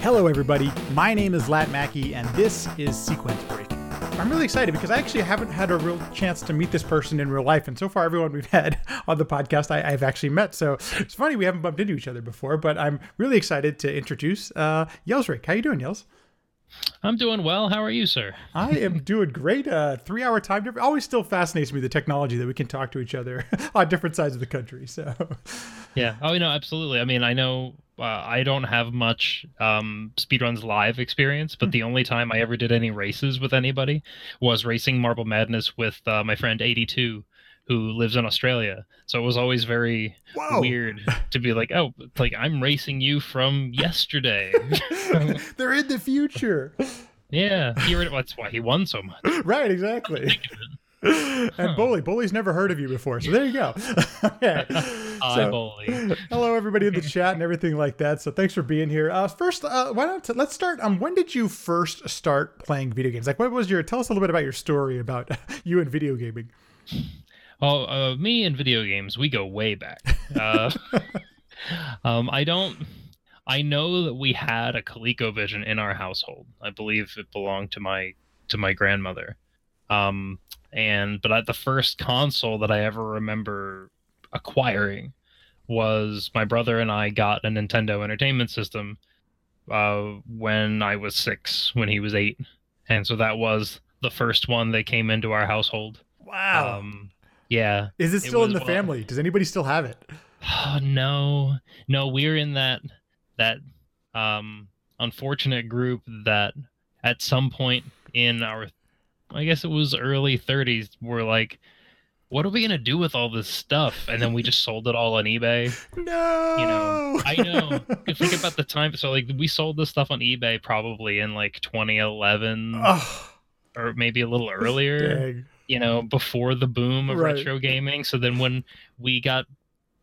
Hello, everybody. My name is Lat Mackey, and this is Sequence Break. I'm really excited because I actually haven't had a real chance to meet this person in real life, and so far, everyone we've had on the podcast, I, have actually met. So it's funny we haven't bumped into each other before, but I'm really excited to introduce uh, Yelsraek. How you doing, Yels? I'm doing well. How are you, sir? I am doing great. Uh, three hour time difference. Always still fascinates me the technology that we can talk to each other on different sides of the country. So, yeah. Oh, you know, absolutely. I mean, I know uh, I don't have much um, speedruns live experience, but the only time I ever did any races with anybody was racing Marble Madness with uh, my friend 82 who lives in Australia. So it was always very Whoa. weird to be like, oh, like I'm racing you from yesterday. They're in the future. Yeah, that's why he won so much. Right, exactly. and huh. Bully, Bully's never heard of you before, so there you go. okay. So, Bully. Hello, everybody in the chat and everything like that. So thanks for being here. Uh, first, uh, why don't let's start. Um, when did you first start playing video games? Like, what was your? Tell us a little bit about your story about you and video gaming. Oh, uh, me and video games, we go way back. Uh, um, I don't. I know that we had a ColecoVision in our household. I believe it belonged to my to my grandmother. Um, and but the first console that I ever remember acquiring was my brother and I got a Nintendo Entertainment System uh, when I was six, when he was eight, and so that was the first one that came into our household. Wow. Um, yeah. Is it still it in the family? Does anybody still have it? Oh, no, no. We're in that that um, unfortunate group that at some point in our, I guess it was early 30s, we're like, what are we gonna do with all this stuff? And then we just sold it all on eBay. No, you know, I know. Think about the time. So like, we sold this stuff on eBay probably in like 2011, oh. or maybe a little earlier. Dang you know, before the boom of right. retro gaming. So then when we got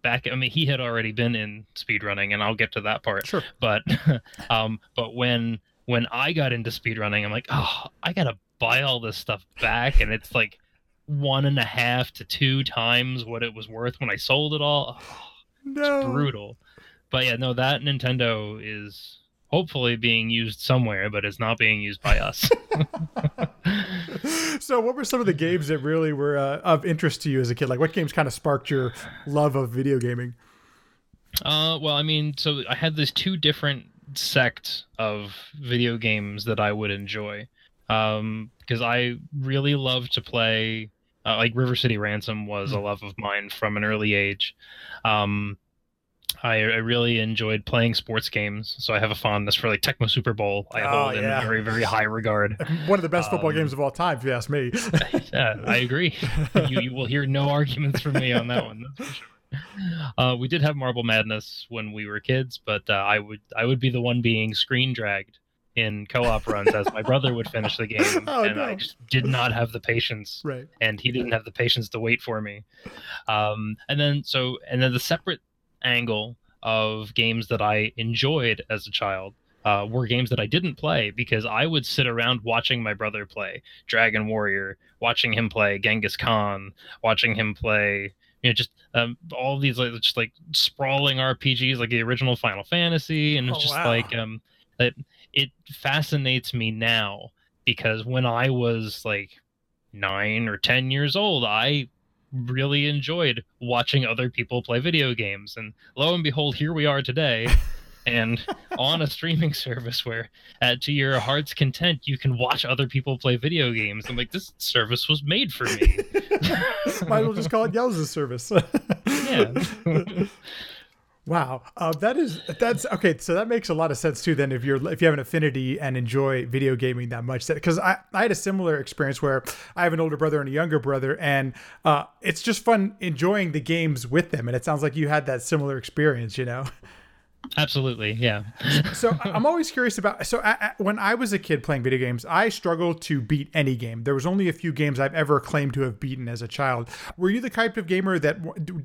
back, I mean, he had already been in speedrunning, and I'll get to that part. Sure. But, um, but when when I got into speedrunning, I'm like, oh, I gotta buy all this stuff back, and it's like one and a half to two times what it was worth when I sold it all. Oh, no. It's brutal. But yeah, no, that Nintendo is hopefully being used somewhere, but it's not being used by us. so, what were some of the games that really were uh, of interest to you as a kid? Like, what games kind of sparked your love of video gaming? Uh, well, I mean, so I had these two different sects of video games that I would enjoy. Um, because I really love to play, uh, like River City Ransom was a hmm. love of mine from an early age. Um, I, I, really enjoyed playing sports games, so I have a fondness for like Tecmo Super Bowl. I oh, hold yeah. in very, very high regard. One of the best football um, games of all time, if you ask me. yeah, I agree. you, you will hear no arguments from me on that one. That's for sure. Uh, we did have Marble Madness when we were kids, but uh, I would I would be the one being screen dragged in co-op runs as my brother would finish the game, oh, and no. I just did not have the patience, right? And he didn't have the patience to wait for me. Um, and then so and then the separate angle of games that I enjoyed as a child uh, were games that I didn't play because I would sit around watching my brother play Dragon Warrior, watching him play Genghis Khan, watching him play you know just um, all these like just like sprawling RPGs like the original Final Fantasy, and it's oh, just wow. like um, it it fascinates me now because when I was like nine or ten years old, I really enjoyed watching other people play video games. And lo and behold, here we are today. and on a streaming service where at to your heart's content you can watch other people play video games i'm like this service was made for me might as well just call it Yells' service yeah Wow, uh, that is that's okay. So that makes a lot of sense too. Then if you're if you have an affinity and enjoy video gaming that much, because I I had a similar experience where I have an older brother and a younger brother, and uh, it's just fun enjoying the games with them. And it sounds like you had that similar experience, you know. Absolutely, yeah. so I'm always curious about. So I, I, when I was a kid playing video games, I struggled to beat any game. There was only a few games I've ever claimed to have beaten as a child. Were you the type of gamer that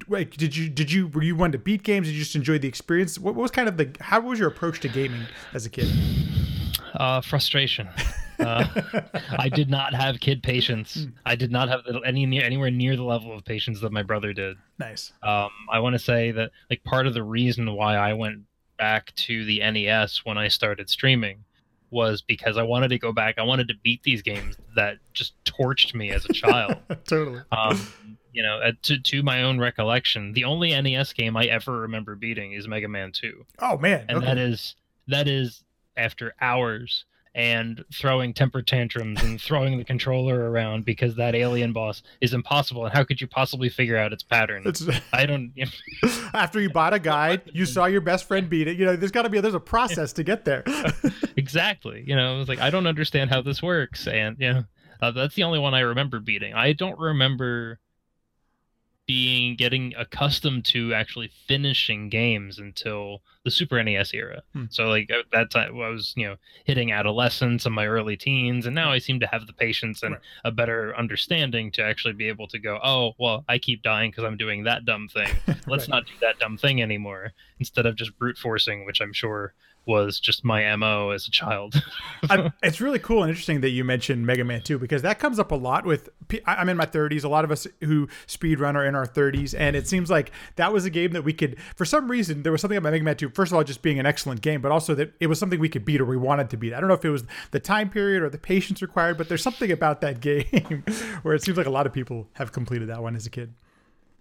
like did you did you were you one to beat games? Did you just enjoy the experience? What, what was kind of the how was your approach to gaming as a kid? Uh, frustration. Uh, I did not have kid patience. Hmm. I did not have any near, anywhere near the level of patience that my brother did. Nice. Um, I want to say that like part of the reason why I went back to the NES when I started streaming was because I wanted to go back. I wanted to beat these games that just torched me as a child. totally. Um, you know, uh, to to my own recollection, the only NES game I ever remember beating is Mega Man 2. Oh man. and okay. that is that is after hours and throwing temper tantrums and throwing the controller around because that alien boss is impossible. And how could you possibly figure out its pattern? It's, I don't. You know, after you bought a guide, you saw your best friend beat it. You know, there's got to be there's a process to get there. exactly. You know, it was like I don't understand how this works, and you know, uh, that's the only one I remember beating. I don't remember being getting accustomed to actually finishing games until the Super NES era. Hmm. So like at that time I was, you know, hitting adolescence and my early teens and now I seem to have the patience and Right. a better understanding to actually be able to go, "Oh, well, I keep dying because I'm doing that dumb thing. Let's Right. not do that dumb thing anymore." Instead of just brute forcing, which I'm sure was just my MO as a child. I, it's really cool and interesting that you mentioned Mega Man 2 because that comes up a lot with. I'm in my 30s. A lot of us who speedrun are in our 30s, and it seems like that was a game that we could, for some reason, there was something about Mega Man 2. First of all, just being an excellent game, but also that it was something we could beat or we wanted to beat. I don't know if it was the time period or the patience required, but there's something about that game where it seems like a lot of people have completed that one as a kid.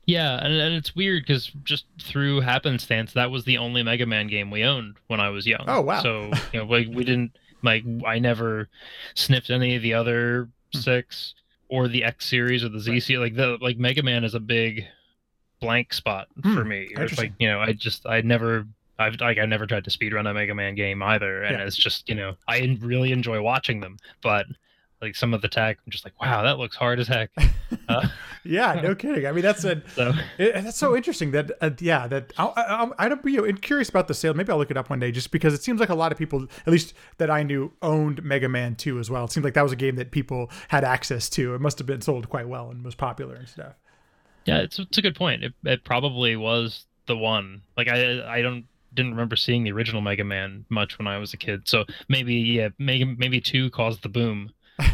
Yeah, and, and it's weird because just through happenstance, that was the only Mega Man game we owned when I was young. Oh, wow. So you know, like we didn't like I never sniffed any of the other six or the X series or the Z Hmm. Series. Like the like Mega Man is a big blank spot Hmm, for me. It's like you know, I just I never. I've like I never tried to speedrun a Mega Man game either, and Yeah. it's just you know I really enjoy watching them, but like some of the tech, I'm just like wow that looks hard as heck. Uh, Yeah, no kidding. I mean, that's a so It, that's so interesting that uh, yeah that I, I, I'd be curious about the sale. Maybe I'll look it up one day just because it seems like a lot of people, at least that I knew, owned Mega Man 2 as well. It seemed like that was a game that people had access to. It must have been sold quite well and was popular and stuff. Yeah, it's it's a good point. It, it probably was the one. Like I I don't didn't remember seeing the original Mega Man much when I was a kid. So maybe yeah, maybe maybe two caused the boom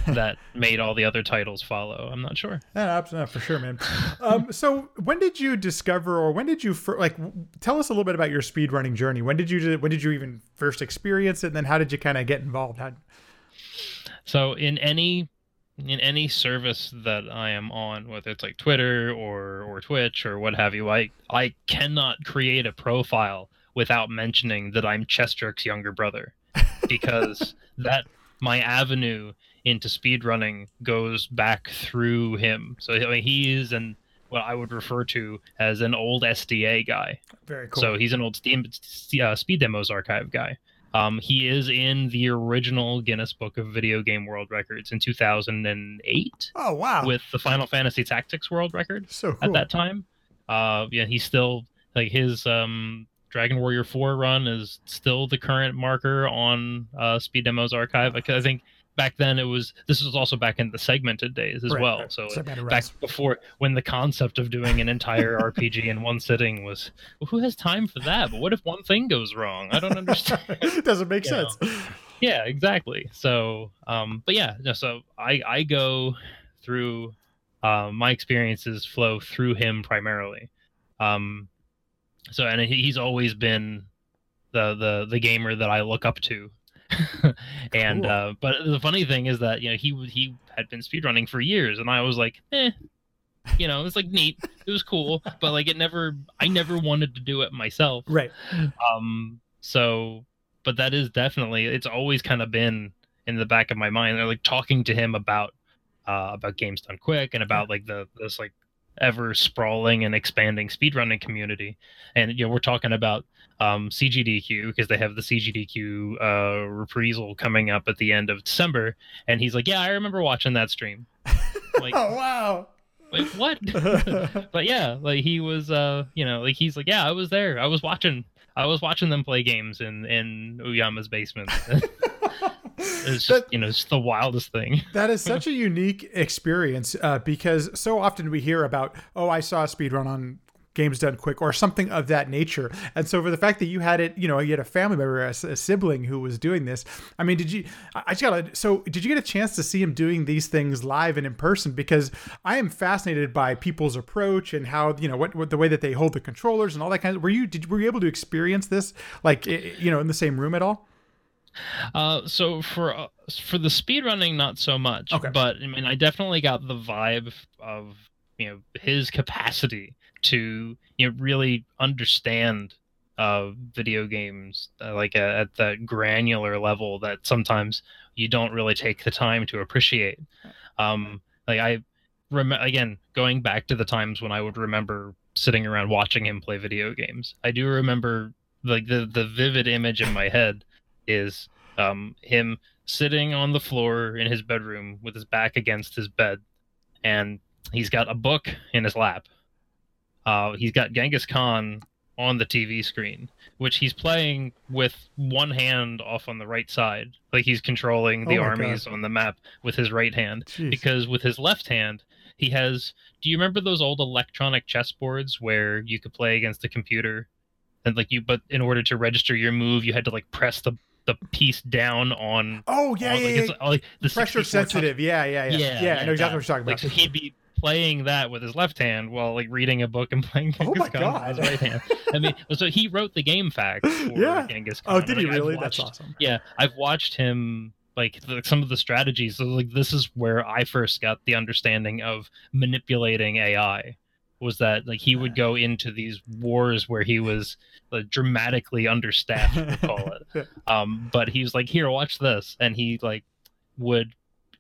that made all the other titles follow. I'm not sure. Yeah, absolutely, for sure, man. um, so when did you discover, or when did you fir- like? w- Tell us a little bit about your speedrunning journey. When did you when did you even first experience it? And then how did you kind of get involved? How, So in any in any service that I am on, whether it's like Twitter or or Twitch or what have you, I I cannot create a profile without mentioning that I'm Chester's younger brother, because that my avenue into speedrunning goes back through him. So I mean, he is an what I would refer to as an old SDA guy. very cool. So he's an old Steam, uh, Speed Demos archive guy. Um, he is in the original Guinness Book of Video Game World Records in 2008 oh wow, with the Final Fantasy Tactics World Record so cool. at that time. Uh, yeah, he's still like his um, Dragon Warrior 4 run is still the current marker on uh, Speed Demos archive. I think back then it was. This was also back in the segmented days as Right, well. right. So Segmented back before when the concept of doing an entire RPG in one sitting was well, who has time for that but what if one thing goes wrong i don't understand It doesn't make You know. sense. yeah exactly so um but yeah no, so i i go through um my experiences flow through him primarily um so and he's always been the the the gamer that i look up to and Cool. uh but the funny thing is that you know he he had been speedrunning for years and i was like eh you know it's like neat it was cool but like it never i never wanted to do it myself Right. um so but that is definitely it's always kind of been in the back of my mind They're like talking to him about uh about games done quick and about like the this like ever sprawling and expanding speedrunning community and you know we're talking about um cgdq because they have the cgdq uh reprisal coming up at the end of december and he's like yeah i remember watching that stream like oh wow. Like what but yeah, like he was, uh, you know, like he's like, yeah, I was there. I was watching. I was watching them play games in in Uyama's basement. it's just, That- you know, it's the wildest thing. That is such a unique experience uh, because so often we hear about, oh, I saw a speed run on games done quick or something of that nature. And so for the fact that you had it, you know, you had a family member, a, a sibling who was doing this. I mean, did you? I just gotta. So did you get a chance to see him doing these things live and in person? Because I am fascinated by people's approach and how you know what, what the way that they hold the controllers and all that kind of. Were you did were you able to experience this like you know in the same room at all? Uh, so for uh, for the speed running, not so much. Okay. But I mean, I definitely got the vibe of you know his capacity to you know really understand uh, video games uh, like uh, at that granular level that sometimes you don't really take the time to appreciate. Um, like I remember again going back to the times when I would remember sitting around watching him play video games. I do remember like the the vivid image in my head is um, him sitting on the floor in his bedroom with his back against his bed, and he's got a book in his lap. Uh, he's got Genghis Khan on the TV screen, which he's playing with one hand off on the right side, like he's controlling the oh armies God. on the map with his right hand. Jeez. Because with his left hand, he has. Do you remember those old electronic chessboards where you could play against the computer, and like you, but in order to register your move, you had to like press the the piece down on. Oh yeah, on, yeah, like, yeah. like the pressure sensitive. Touch. Yeah, yeah, yeah, yeah. Yeah, I know exactly what you're talking about. Like so he'd be playing that with his left hand while like reading a book and playing oh Genghis oh my Khan God. with his right hand. I mean, so he wrote the GameFAQs for yeah. Genghis oh, Khan. Oh, did he really? Watched, That's awesome. Yeah, I've watched him like the, some of the strategies. So like this is where I first got the understanding of manipulating AI was that like he would go into these wars where he was like, dramatically understaffed, call it. Um, but he was like, "Here, watch this," and he like would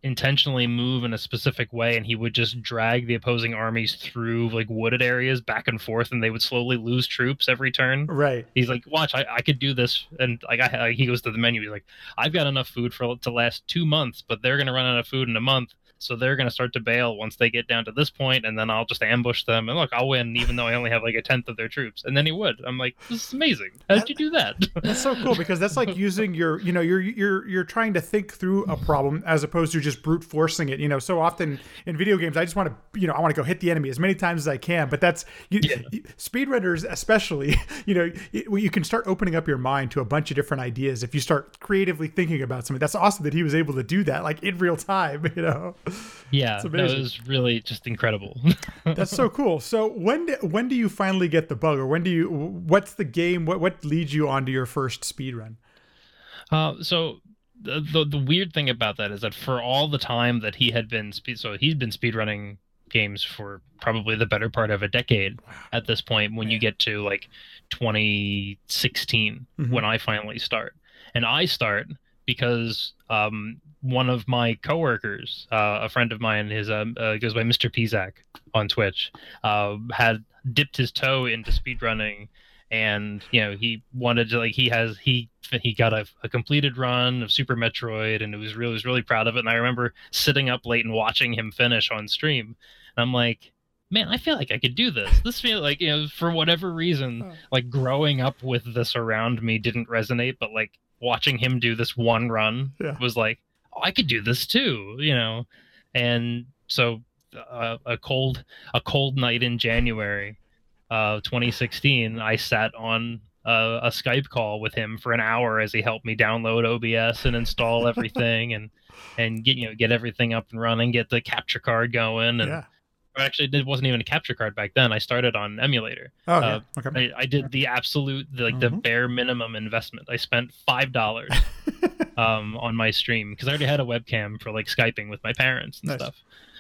intentionally move in a specific way and he would just drag the opposing armies through like wooded areas back and forth and they would slowly lose troops every turn. Right. He's like watch i, I could do this. And like I, he goes to the menu. He's like i've got enough food for to last two months but they're to run out of food in a month so they're going to start to bail once they get down to this point, and then I'll just ambush them. And look, I'll win, even though I only have like a tenth of their troops. And then he would. I'm like, this is amazing. How did you do that? That's so cool because that's like using your, you know, you're you're you're trying to think through a problem as opposed to just brute forcing it. You know, so often in video games, I just want to, you know, I want to go hit the enemy as many times as I can. But that's you, yeah. speedrunners, especially. You know, you, you can start opening up your mind to a bunch of different ideas if you start creatively thinking about something. That's awesome that he was able to do that, like in real time. You know. Yeah, that was really just incredible. That's so cool. So when do, when do you finally get the bug, or when do you? What's the game? What what leads you onto your first speed run? Uh, so the, the, the weird thing about that is that for all the time that he had been speed, so he's been speed running games for probably the better part of a decade at this point. When Man. you get to like 2016, mm-hmm. when I finally start, and I start because um, one of my coworkers, uh, a friend of mine, his uh, uh, goes by Mr. Pizak on Twitch, uh, had dipped his toe into speedrunning, and you know he wanted to like he has he he got a, a, completed run of Super Metroid, and it was really was really proud of it. And I remember sitting up late and watching him finish on stream, and I'm like. Man, I feel like I could do this. This feel like you know, for whatever reason, like growing up with this around me didn't resonate, but like watching him do this one run yeah. was like, oh, I could do this too, you know. And so uh, a cold a cold night in January, uh, 2016, I sat on a, a, Skype call with him for an hour as he helped me download OBS and install everything and and get you know get everything up and running, get the capture card going, and yeah actually it wasn't even a capture card back then. I started on emulator. Oh, uh, yeah. okay. I, I, did the absolute the, like mm-hmm. the bare minimum investment. I spent five dollars um, on my stream because I already had a webcam for like skyping with my parents and nice. stuff.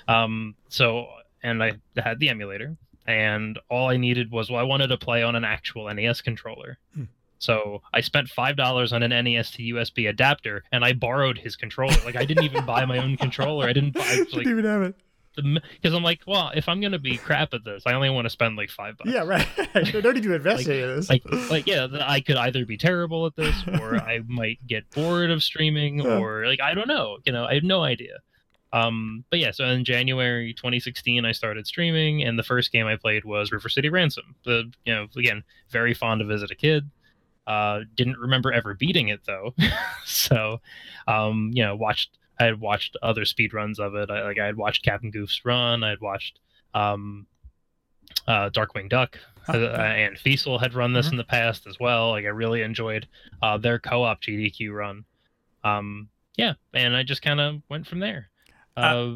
Um, so and I had the emulator, and all I needed was well, I wanted to play on an actual NES controller. Hmm. So I spent five dollars on an NES to USB adapter, and I borrowed his controller. Like I didn't even buy my own controller. I didn't buy. Like, didn't even have it because I'm like, well, if I'm gonna be crap at this, I only want to spend like five bucks. Yeah, right. Don't need to invest like, in this. Like, like, yeah, I could either be terrible at this, or I might get bored of streaming, or like I don't know. You know, I have no idea. Um, but yeah, so in January 2016, I started streaming, and the first game I played was River City Ransom. The you know, again, very fond of it as a kid. Uh, didn't remember ever beating it though, so um, you know, watched I had watched other speed runs of it. I, like I had watched Captain Goof's run. I had watched um, uh, Darkwing Duck uh, and Feasel had run this Mhm. in the past as well. Like I really enjoyed uh, their co-op GDQ run. Um, yeah, and I just kind of went from there. Uh,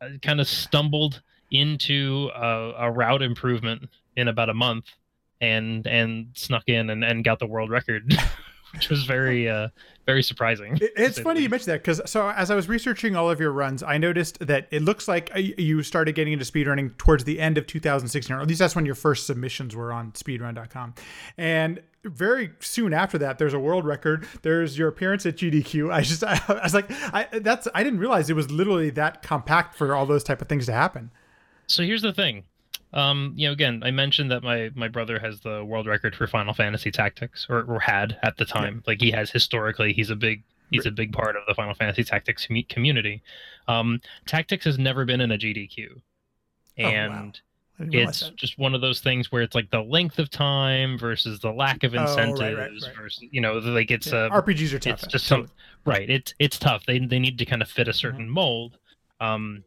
I kind of stumbled into a, a route improvement in about a month, and and snuck in and, and got the world record, which was very uh, very surprising. It's funny you mentioned that because so as I was researching all of your runs, I noticed that it looks like uh, you started getting into speedrunning towards the end of 2016, or at least that's when your first submissions were on speedrun.com. And very soon after that, there's a world record. There's your appearance at GDQ. I just, I, was like, I that's I didn't realize it was literally that compact for all those type of things to happen. So here's the thing. Um, you know, again, I mentioned that my my brother has the world record for Final Fantasy Tactics, or, or had at the time. Like he has historically, he's a big he's a big part of the Final Fantasy Tactics community. Um, Tactics has never been in a GDQ, Oh, wow. and didn't realize it's just one of those things where it's like the length of time versus the lack of incentives Oh, right, right, right. versus you know like it's Yeah, a RPGs are tough. it's just some right it's it's tough they they need to kind of fit a certain mold um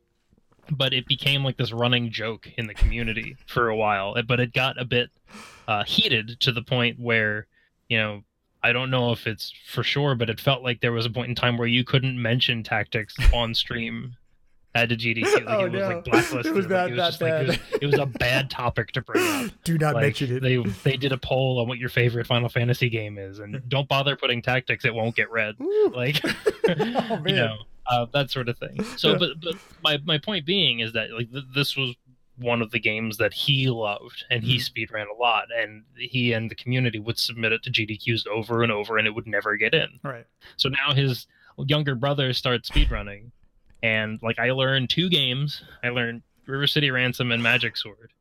but it became like this running joke in the community for a while Uh, but it got a bit uh heated to the point where you know i don't know if it's for sure but it felt like there was a point in time where you couldn't mention tactics on stream at a GDQ. Like Oh, it was no. like blacklisted. It was Like, it was that just like it was, it was a bad topic to bring up Do not like mention it. they they did a poll on what your favorite Final Fantasy game is, and don't bother putting tactics; it won't get read. Ooh. Like, oh man. you know, uh, that sort of thing. So, but but my my point being is that like th- this was one of the games that he loved, and he Mm-hmm. speedran a lot, and he and the community would submit it to GDQs over and over, and it would never get in. Right. So now his younger brother starts speedrunning, and like I learned two games. I learned River City Ransom and Magic Sword,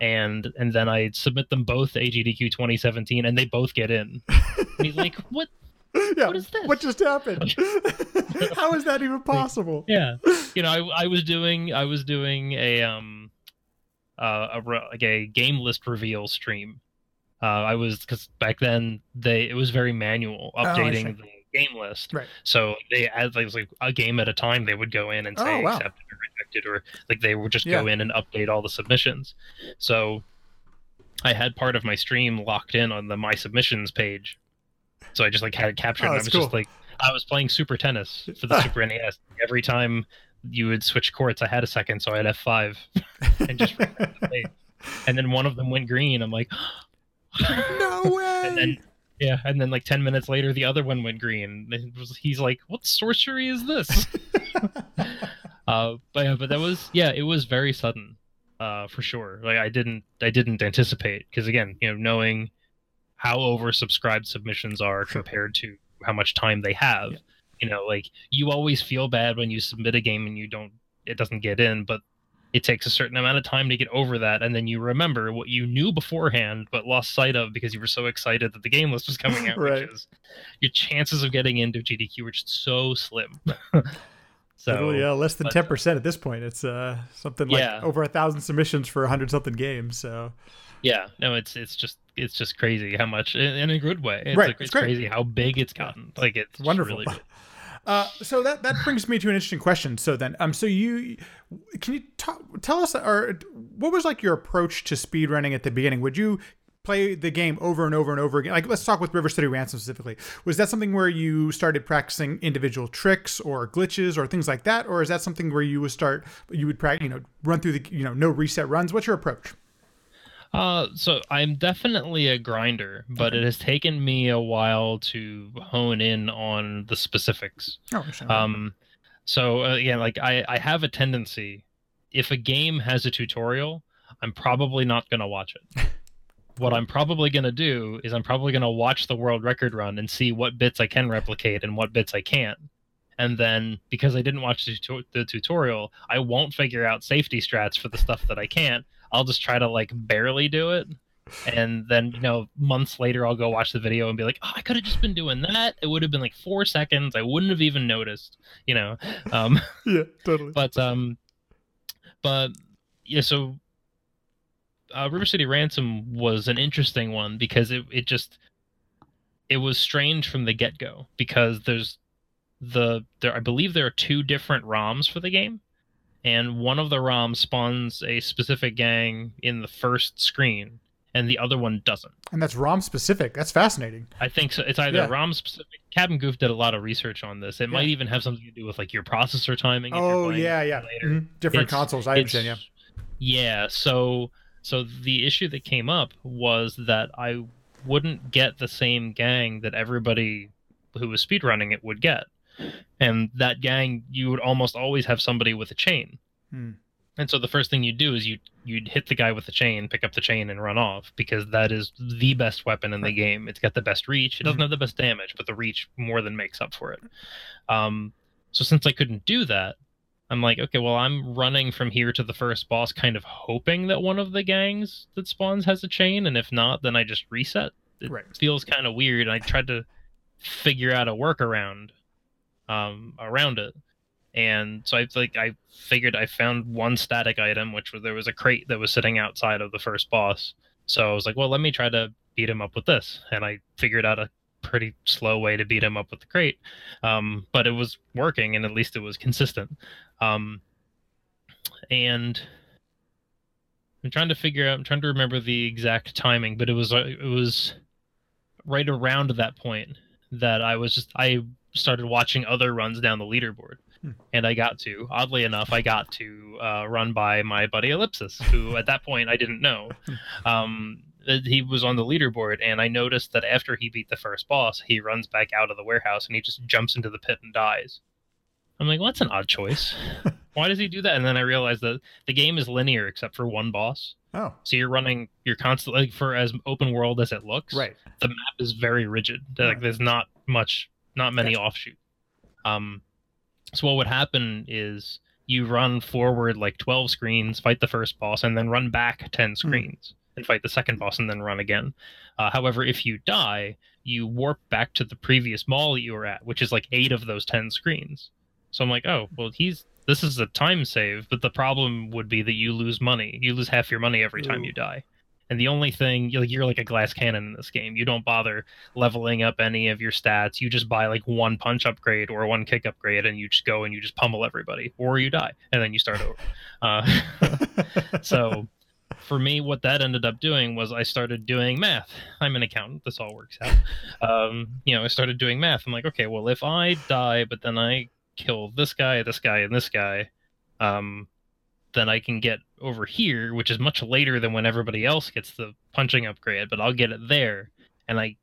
and and then I submit them both to AGDQ 2017, and they both get in. And he's like, "What? Yeah. What is this?" What just happened? How is that even possible? Yeah, you know, I I was doing I was doing a um uh a like a game list reveal stream. Uh, I was because back then they it was very manual Oh, updating the game list. Right. So they as like, like a game at a time they would go in and say Oh, wow. accepted or rejected or like they would just go in and update all the submissions. So I had part of my stream locked in on the my submissions page. So I just like had it captured Oh, and I was cool. just like I was playing Super Tennis for the Super NES. Every time you would switch courts, I had a second, so I had F5 and just. And then one of them went green. I'm like, no way. and then yeah, and then like ten minutes later, the other one went green. Was, he's like, "What sorcery is this?" uh, but yeah, but that was yeah, it was very sudden, uh, for sure. Like I didn't I didn't anticipate because again, you know, knowing how oversubscribed submissions are compared to how much time they have, Yeah. you know, like you always feel bad when you submit a game and you don't it doesn't get in, but it takes a certain amount of time to get over that and then you remember what you knew beforehand but lost sight of because you were so excited that the game list was coming out Right. which is your chances of getting into gdq were just so slim so Literally, uh, less than ten percent at this point. It's uh something like Yeah. over a thousand submissions for a hundred something games. So yeah no it's it's just it's just crazy how much in, a good way it's, Right, like, it's it's crazy how big it's gotten like it's wonderful. really. Uh, so that that brings me to an interesting question. So then, um, so you can you ta- tell us, or what was like your approach to speedrunning at the beginning? Would you play the game over and over and over again? Like, let's talk with River City Ransom specifically. Was that something where you started practicing individual tricks or glitches or things like that, or is that something where you would start, you would practice, you know, run through the, you know, no reset runs? What's your approach? Uh, so I'm definitely a grinder, but Okay. it has taken me a while to hone in on the specifics. Oh, understand. Um, so uh, again, like I, I have a tendency, if a game has a tutorial, I'm probably not gonna watch it. what I'm probably gonna do is I'm probably gonna watch the world record run and see what bits I can replicate and what bits I can't. And then because I didn't watch the tutorial, I won't figure out safety strats for the stuff that I can't. I'll just try to like barely do it. And then, you know, months later, I'll go watch the video and be like, oh, I could have just been doing that. It would have been like four seconds. I wouldn't have even noticed, you know. Um, yeah, totally. but um but yeah so uh, river city ransom was an interesting one because it, it just it was strange from the get-go because there's the there i believe there are two different roms for the game and one of the ROMs spawns a specific gang in the first screen, and the other one doesn't. And that's ROM specific. That's fascinating. I think so. It's either Yeah. ROM specific. Captain Goof did a lot of research on this. It might even have something to do with like your processor timing. Oh yeah, yeah. Mhm. Different It's- consoles. I understand. Yeah. Yeah. So so the issue that came up was that I wouldn't get the same gang that everybody who was speedrunning it would get. And that gang you would almost always have somebody with a chain. Hmm. And so the first thing you do is you you'd hit the guy with the chain, pick up the chain, and run off because that is the best weapon in the game. It's got the best reach. It doesn't Mhm. have the best damage, but the reach more than makes up for it. Um, so since I couldn't do that, I'm like, okay, well, I'm running from here to the first boss, kind of hoping that one of the gangs that spawns has a chain, and if not, then I just reset. It Right. feels kind of weird, and I tried to figure out a workaround um, around it. And so I like I figured I found one static item, which was there was a crate that was sitting outside of the first boss. So I was like, well, let me try to beat him up with this, and I figured out a pretty slow way to beat him up with the crate. Um, but it was working, and at least it was consistent. Um, and I'm trying to figure out. I'm trying to remember the exact timing, but it was uh, it was right around that point that I was just I started watching other runs down the leaderboard. Hmm. And I got to, oddly enough, I got to uh, run by my buddy Ellipsis, who at that point I didn't know. Um, uh, he was on the leaderboard, and I noticed that after he beat the first boss, he runs back out of the warehouse and he just jumps into the pit and dies. I'm like, well, that's an odd choice. Why does he do that? And then I realized that the game is linear except for one boss. Oh, So you're running, you're constantly, like, for as open world as it looks, right. the map is very rigid. Like Right. there's not much, not many offshoot. Um, so what would happen is you run forward like 12 screens, fight the first boss, and then run back 10 screens and fight the second boss, and then run again. Uh, however, if you die, you warp back to the previous mall that you were at, which is like eight of those 10 screens. So I'm like, oh, well, he's this is a time save, but the problem would be that you lose money. You lose half your money every time Ooh. you die. And the only thing you're like, a glass cannon in this game. You don't bother leveling up any of your stats. You just buy like one punch upgrade or one kick upgrade, and you just go and you just pummel everybody, or you die, and then you start over. Uh, so for me, what that ended up doing was I started doing math. I'm an accountant. This all works out. Um, you know, I started doing math. I'm like, okay, well, if I die, but then I kill this guy, this guy, and this guy, um, then I can get over here, which is much later than when everybody else gets the punching upgrade, but I'll get it there, and I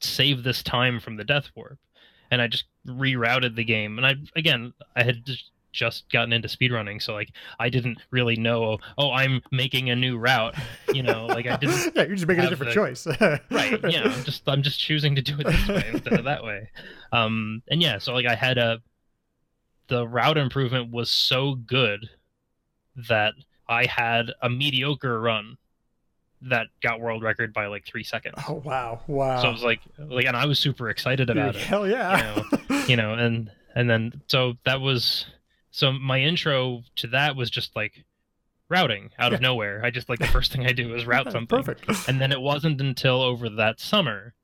save this time from the death warp. And I just rerouted the game. And I again, I had just just gotten into speedrunning, so like I didn't really know. Oh, I'm making a new route. You know, like I didn't. yeah, you're just making a different the- choice. right yeah i'm just i'm just choosing to do it this way instead of that way um and yeah so like i had a the route improvement was so good that i had a mediocre run that got world record by like three seconds Oh wow, wow. so I was like like and i was super excited about it Hell yeah. you know and and then so that was so my intro to that was just like routing out of Yeah. nowhere i just like the first thing i do is route something Perfect. and then it wasn't until over that summer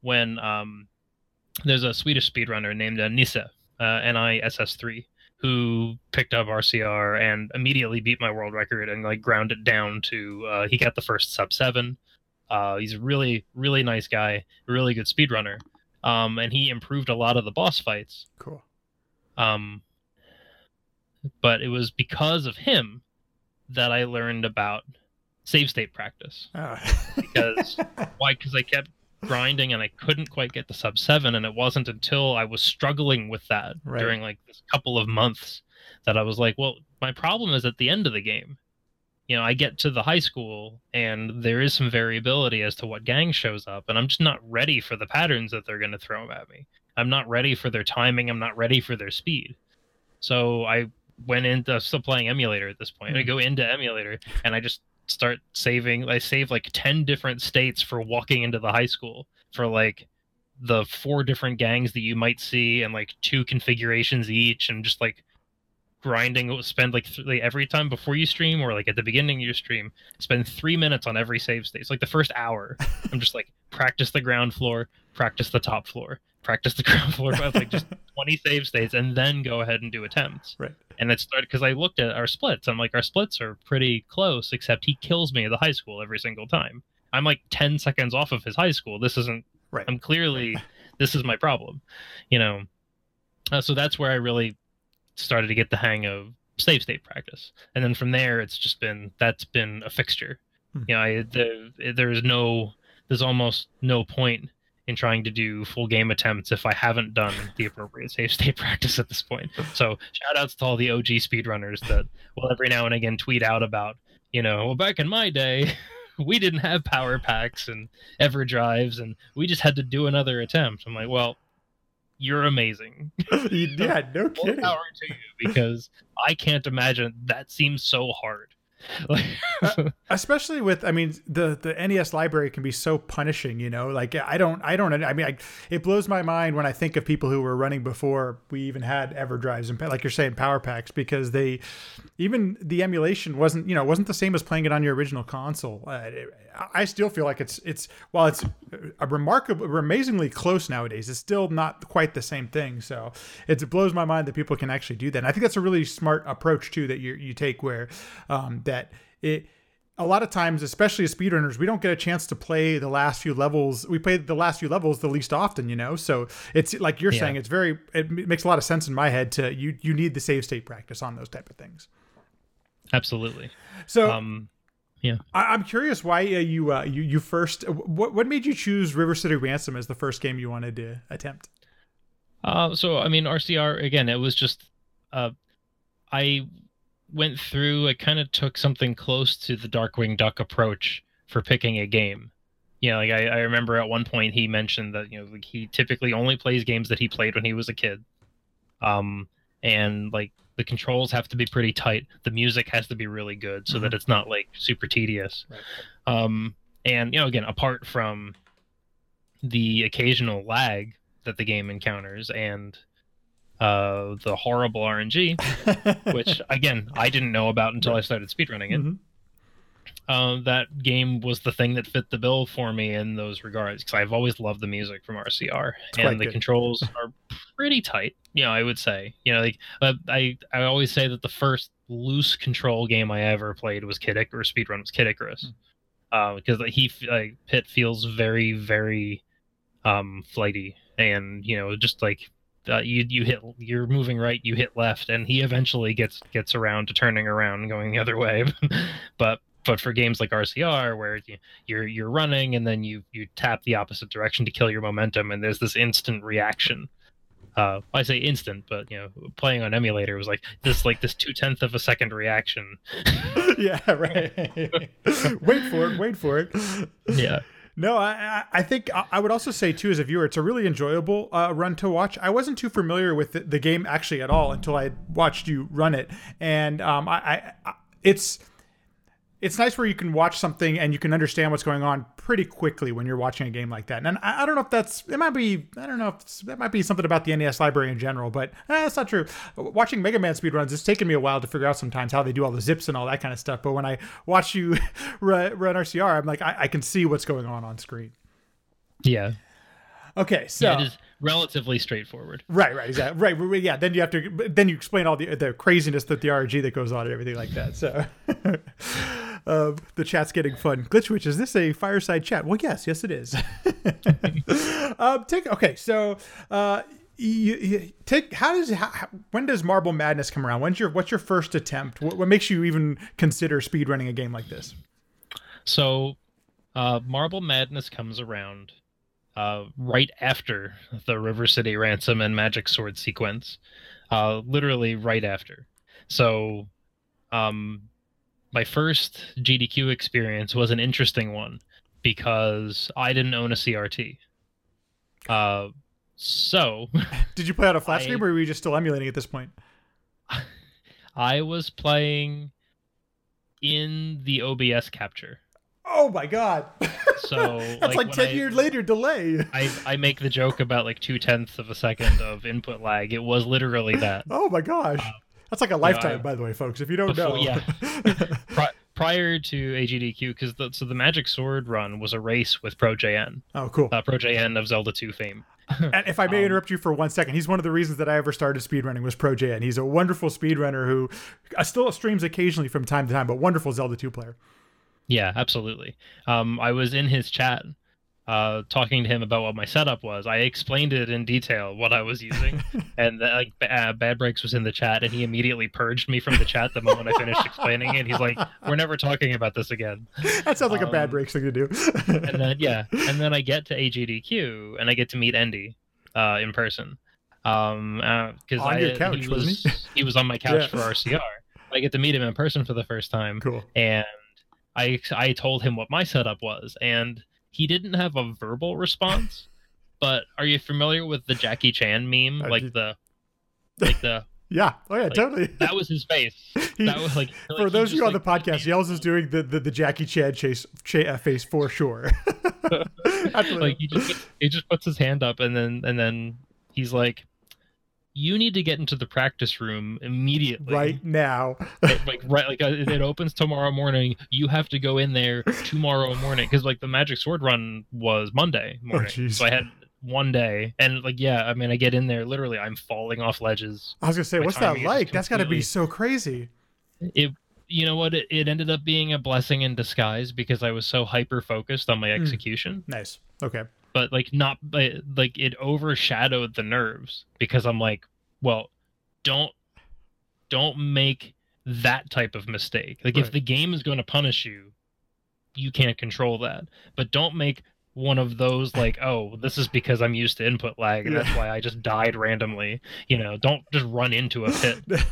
when um, there's a Swedish speedrunner named uh, Nisse, uh, N-I-S-S-3, who picked up RCR and immediately beat my world record and like ground it down to uh, he got the first sub seven. Uh, he's a really really nice guy, really good speedrunner, um, and he improved a lot of the boss fights. Cool. Um, but it was because of him that I learned about save state practice Ah. because why? Because I kept grinding and I couldn't quite get the sub seven, and it wasn't until I was struggling with that Right. during like this couple of months that I was like, well, my problem is at the end of the game. You know, I get to the high school and there is some variability as to what gang shows up, and I'm just not ready for the patterns that they're going to throw at me. I'm not ready for their timing. I'm not ready for their speed. So I went into still playing emulator at this point. I Mhm. go into emulator and I just start saving. I save like ten different states for walking into the high school for like the four different gangs that you might see and like two configurations each, and just like grinding. Spend like, th- like every time before you stream or like at the beginning of your stream, spend three minutes on every save state. It's like the first hour. I'm just like practice the ground floor, practice the top floor, practice the ground floor, but like just 20 save states, and then go ahead and do attempts. Right. And it started because I looked at our splits. I'm like, our splits are pretty close, except he kills me at the high school every single time. I'm like 10 seconds off of his high school. This isn't. Right. I'm clearly. This is my problem. You know. Uh, so that's where I really started to get the hang of save state practice, and then from there, it's just been that's been a fixture. Hmm. You know, I, the, there's no, there's almost no point in trying to do full game attempts if I haven't done the appropriate save state practice at this point. So shout outs to all the OG speedrunners that will every now and again tweet out about, you know, well back in my day, we didn't have PowerPaks and Everdrives and we just had to do another attempt. I'm like, well, you're amazing. yeah, no More kidding. power to you because I can't imagine that seems so hard. especially with i mean the the nes library can be so punishing you know like i don't i don't i mean I, it blows my mind when i think of people who were running before we even had Everdrives and like you're saying PowerPaks because they even the emulation wasn't you know wasn't the same as playing it on your original console uh, i still feel like it's it's while it's a remarkable amazingly close nowadays it's still not quite the same thing so it blows my mind that people can actually do that and i think that's a really smart approach too that you you take where um, that it a lot of times, especially as speedrunners, we don't get a chance to play the last few levels. We play the last few levels the least often, you know. So it's like you're Yeah. saying, it's very. It makes a lot of sense in my head to you. You need the save state practice on those type of things. Absolutely. So Um, I, I'm curious why uh, you uh, you you first. What what made you choose River City Ransom as the first game you wanted to attempt? Uh, so I mean, RCR again. It was just, uh, I went through. I kind of took something close to the Darkwing Duck approach for picking a game. You know, like I, I remember at one point he mentioned that you know like he typically only plays games that he played when he was a kid. Um, and like the controls have to be pretty tight. The music has to be really good so that it's not like super tedious. Right. Um, and you know, again, apart from the occasional lag that the game encounters and uh, the horrible RNG, which again I didn't know about until I started speedrunning it. Mhm. Uh, that game was the thing that fit the bill for me in those regards because I've always loved the music from RCR quite and the good. controls are pretty tight. You know, I would say. You know, like uh, I I always say that the first loose control game I ever played was Kid Icarus. Speedrun was Kid Icarus. Uh, because like, he like Pit feels very very um flighty and you know just like uh, you you hit you're moving right you hit left and he eventually gets gets around to turning around and going the other way but but for games like RCR where you, you're you're running and then you you tap the opposite direction to kill your momentum and there's this instant reaction uh I say instant but you know playing on emulator was like this like this two tenth of a second reaction yeah, right. wait for it. Wait for it. yeah No, I I- I think I would also say too as a viewer, it's a really enjoyable uh, run to watch. I wasn't too familiar with the, the game actually at all until I watched you run it, and um, I, I it's it's nice where you can watch something and you can understand what's going on pretty quickly when you're watching a game like that. And I, I don't know if that's it might be I don't know if that might be something about the NES library in general, but eh, that's not true. Watching Mega Man speedruns, it's taken me a while to figure out sometimes how they do all the zips and all that kind of stuff. But when I watch you run, run RCR, I'm like I, I can see what's going on on screen. yeah Okay, so yeah, it is relatively straightforward right, right, exactly, right, yeah. Then you have to, then you explain all the the craziness that the RNG that goes on and everything like that. So, um, the chat's getting fun. Glitchwitch, is this a fireside chat? Well, yes, yes, it is. um, take okay, so. Uh, you, you take how does how, when does Marble Madness come around? When's your what's your first attempt? What, what makes you even consider speedrunning a game like this? So, uh, Marble Madness comes around uh, right after the River City Ransom and Magic Sword sequence, uh, literally right after. So, um, my first GDQ experience was an interesting one because I didn't own a CRT. Uh, so Did you play on a flat I- screen, or were you just still emulating at this point? I was playing in the OBS capture. Oh my god, So that's like, like, ten I- year later delay. I, I make the joke about like two tenths of a second of input lag. It was literally that. Oh my gosh. That's like a lifetime, I- by the way, folks. If you don't Before- know. yeah. Pri- prior to AGDQ, because the, so the Magic Sword run was a race with ProJN, oh, cool. uh, ProJN of Zelda 2 fame. and if I may Um, interrupt you for one second, he's one of the reasons that I ever started speedrunning was Pro and he's a wonderful speedrunner who uh, still streams occasionally from time to time, but wonderful Zelda 2 player. Yeah, absolutely. Um, I was in his chat, uh, talking to him about what my setup was. I explained it in detail what I was using, and the, like Ba- uh, Bad Breaks was in the chat, and he immediately purged me from the chat the moment I finished explaining it. He's like, "We're never talking about this again." That sounds like a bad Um, breaks thing to do. And then yeah, and then I get to AGDQ and I get to meet Endy uh, in person. Um, because On I your couch, he wasn't he? he was on my couch Yeah. for RCR. I get to meet him in person for the first time cool. and I I told him what my setup was, and he didn't have a verbal response. but are you familiar with the Jackie Chan meme? Like the like the Yeah. Oh yeah, Like, totally. that was his face. He- That was like for like, those of you on like, the podcast, Yells is doing the, the, the Jackie Chan chase cha- uh, face for sure. Like he just puts- he just puts his hand up and then and then he's like you need to get into the practice room immediately right now. Like- right like uh, it it opens tomorrow morning you have to go in there tomorrow morning because like the magic sword run was monday morning jeez. so i had one day and like yeah i mean i get in there literally i'm falling off ledges I was gonna say, My what's that like? That's got to be so crazy. it you know what it, it ended up being a blessing in disguise because i was so hyper focused on my Hmm. execution Nice. Okay. But like not but, like it overshadowed the nerves because i'm like well don't don't make that type of mistake. Like if the game is going to punish you you can't control that. But don't make one of those like oh this is because i'm used to input lag and Yeah. that's why i just died randomly. You know don't just run into a pit.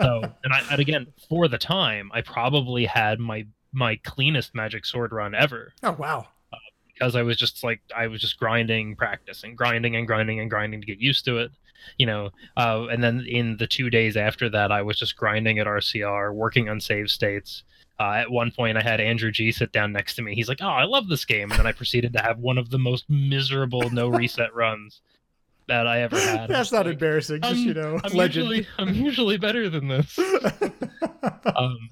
So and I and again for the time i probably had my my cleanest magic sword run ever. Oh wow. Because I was just like I was just grinding, practice and grinding and grinding and grinding to get used to it, you know. Uh, and then in the two days after that, I was just grinding at RCR, working on save states. Uh, at one point, I had Andrew G sit down next to me. He's like, "Oh, I love this game," and then I proceeded to have one of the most miserable no reset runs that I ever had. That's not embarrassing. Just you know, I'm legend. usually I'm usually better than this. um,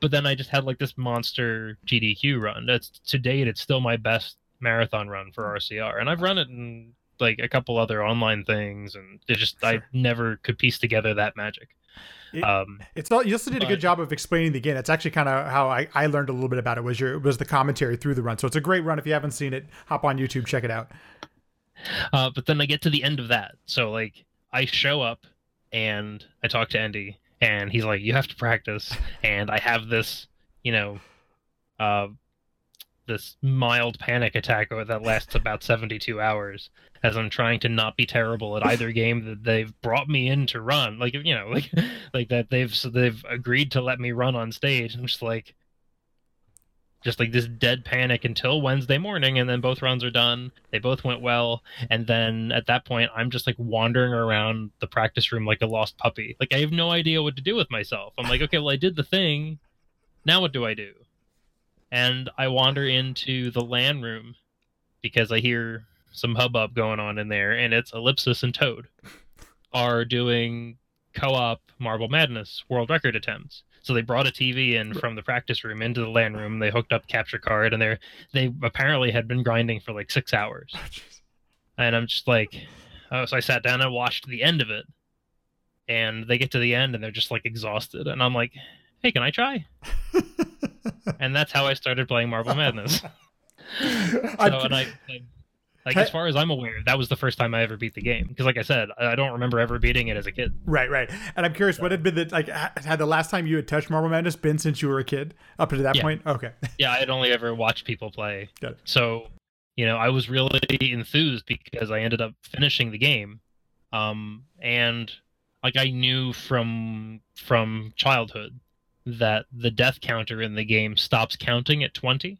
but then I just had like this monster GDQ run. That's to date, it's still my best marathon run for RCR, and I've run it in like a couple other online things, and it just I never could piece together that magic. It- Um, It's not. You also did a good job of explaining the game. That's actually kind of how I, I learned a little bit about it. Was your was the commentary through the run? So it's a great run. If you haven't seen it, hop on YouTube, check it out. Uh, but then I get to the end of that. So like I show up and I talk to Andy and he's like, You have to practice and I have this, you know, uh this mild panic attack that lasts about 72 hours as I'm trying to not be terrible at either game that they've brought me in to run. Like you know, like like that they've so they've agreed to let me run on stage. I'm just like just like this dead panic until Wednesday morning, and then both runs are done. They both went well, and then at that point, I'm just like wandering around the practice room like a lost puppy. Like I have no idea what to do with myself. I'm like, okay, well, I did the thing. Now what do I do? And I wander into the LAN room because I hear some hubbub going on in there, and it's Ellipsis and Toad are doing co-op Marble Madness world record attempts. So they brought a TV in from the practice room into the LAN room. They hooked up capture card, and they they apparently had been grinding for like six hours. Oh, and I'm just like, oh, so I sat down and watched the end of it. And they get to the end, and they're just like exhausted, and I'm like, hey, can I try? And that's how I started playing Marble Madness. So, and I, I like as far as I'm aware, that was the first time I ever beat the game. Because, like I said, I don't remember ever beating it as a kid. right, right. And I'm curious, what had been the like? Had the last time you had touched Marble Madness been since you were a kid? Up to that Yeah. point, okay. Yeah, I had only ever watched people play. So, you know, I was really enthused because I ended up finishing the game. Um, and like I knew from from childhood that the death counter in the game stops counting at 20.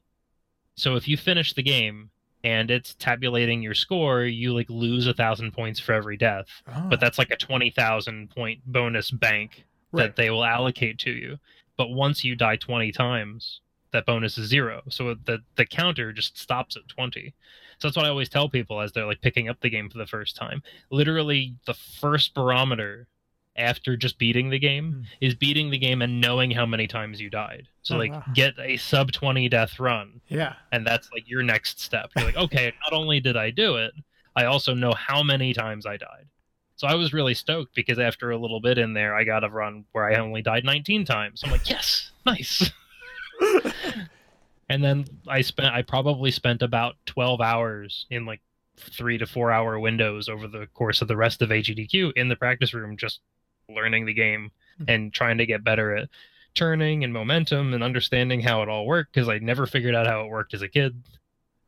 So if you finish the game and it's tabulating your score, you like lose a thousand points for every death. Oh, But that's like a 20,000 point bonus bank right. that they will allocate to you. But once you die 20 times, that bonus is zero. So the the counter just stops at 20. So that's what I always tell people as they're like picking up the game for the first time. Literally the first barometer after just beating the game Hmm. is beating the game and knowing how many times you died. So Oh, like wow. get a sub 20 death run yeah. and that's like your next step. You're like, okay, not only did I do it, I also know how many times I died. So I was really stoked because after a little bit in there, I got a run where I only died 19 times. I'm like, yes, nice. and then I spent, I probably spent about 12 hours in like three to four hour windows over the course of the rest of AGDQ in the practice room, just learning the game Hmm. and trying to get better at turning and momentum and understanding how it all worked because I never figured out how it worked as a kid.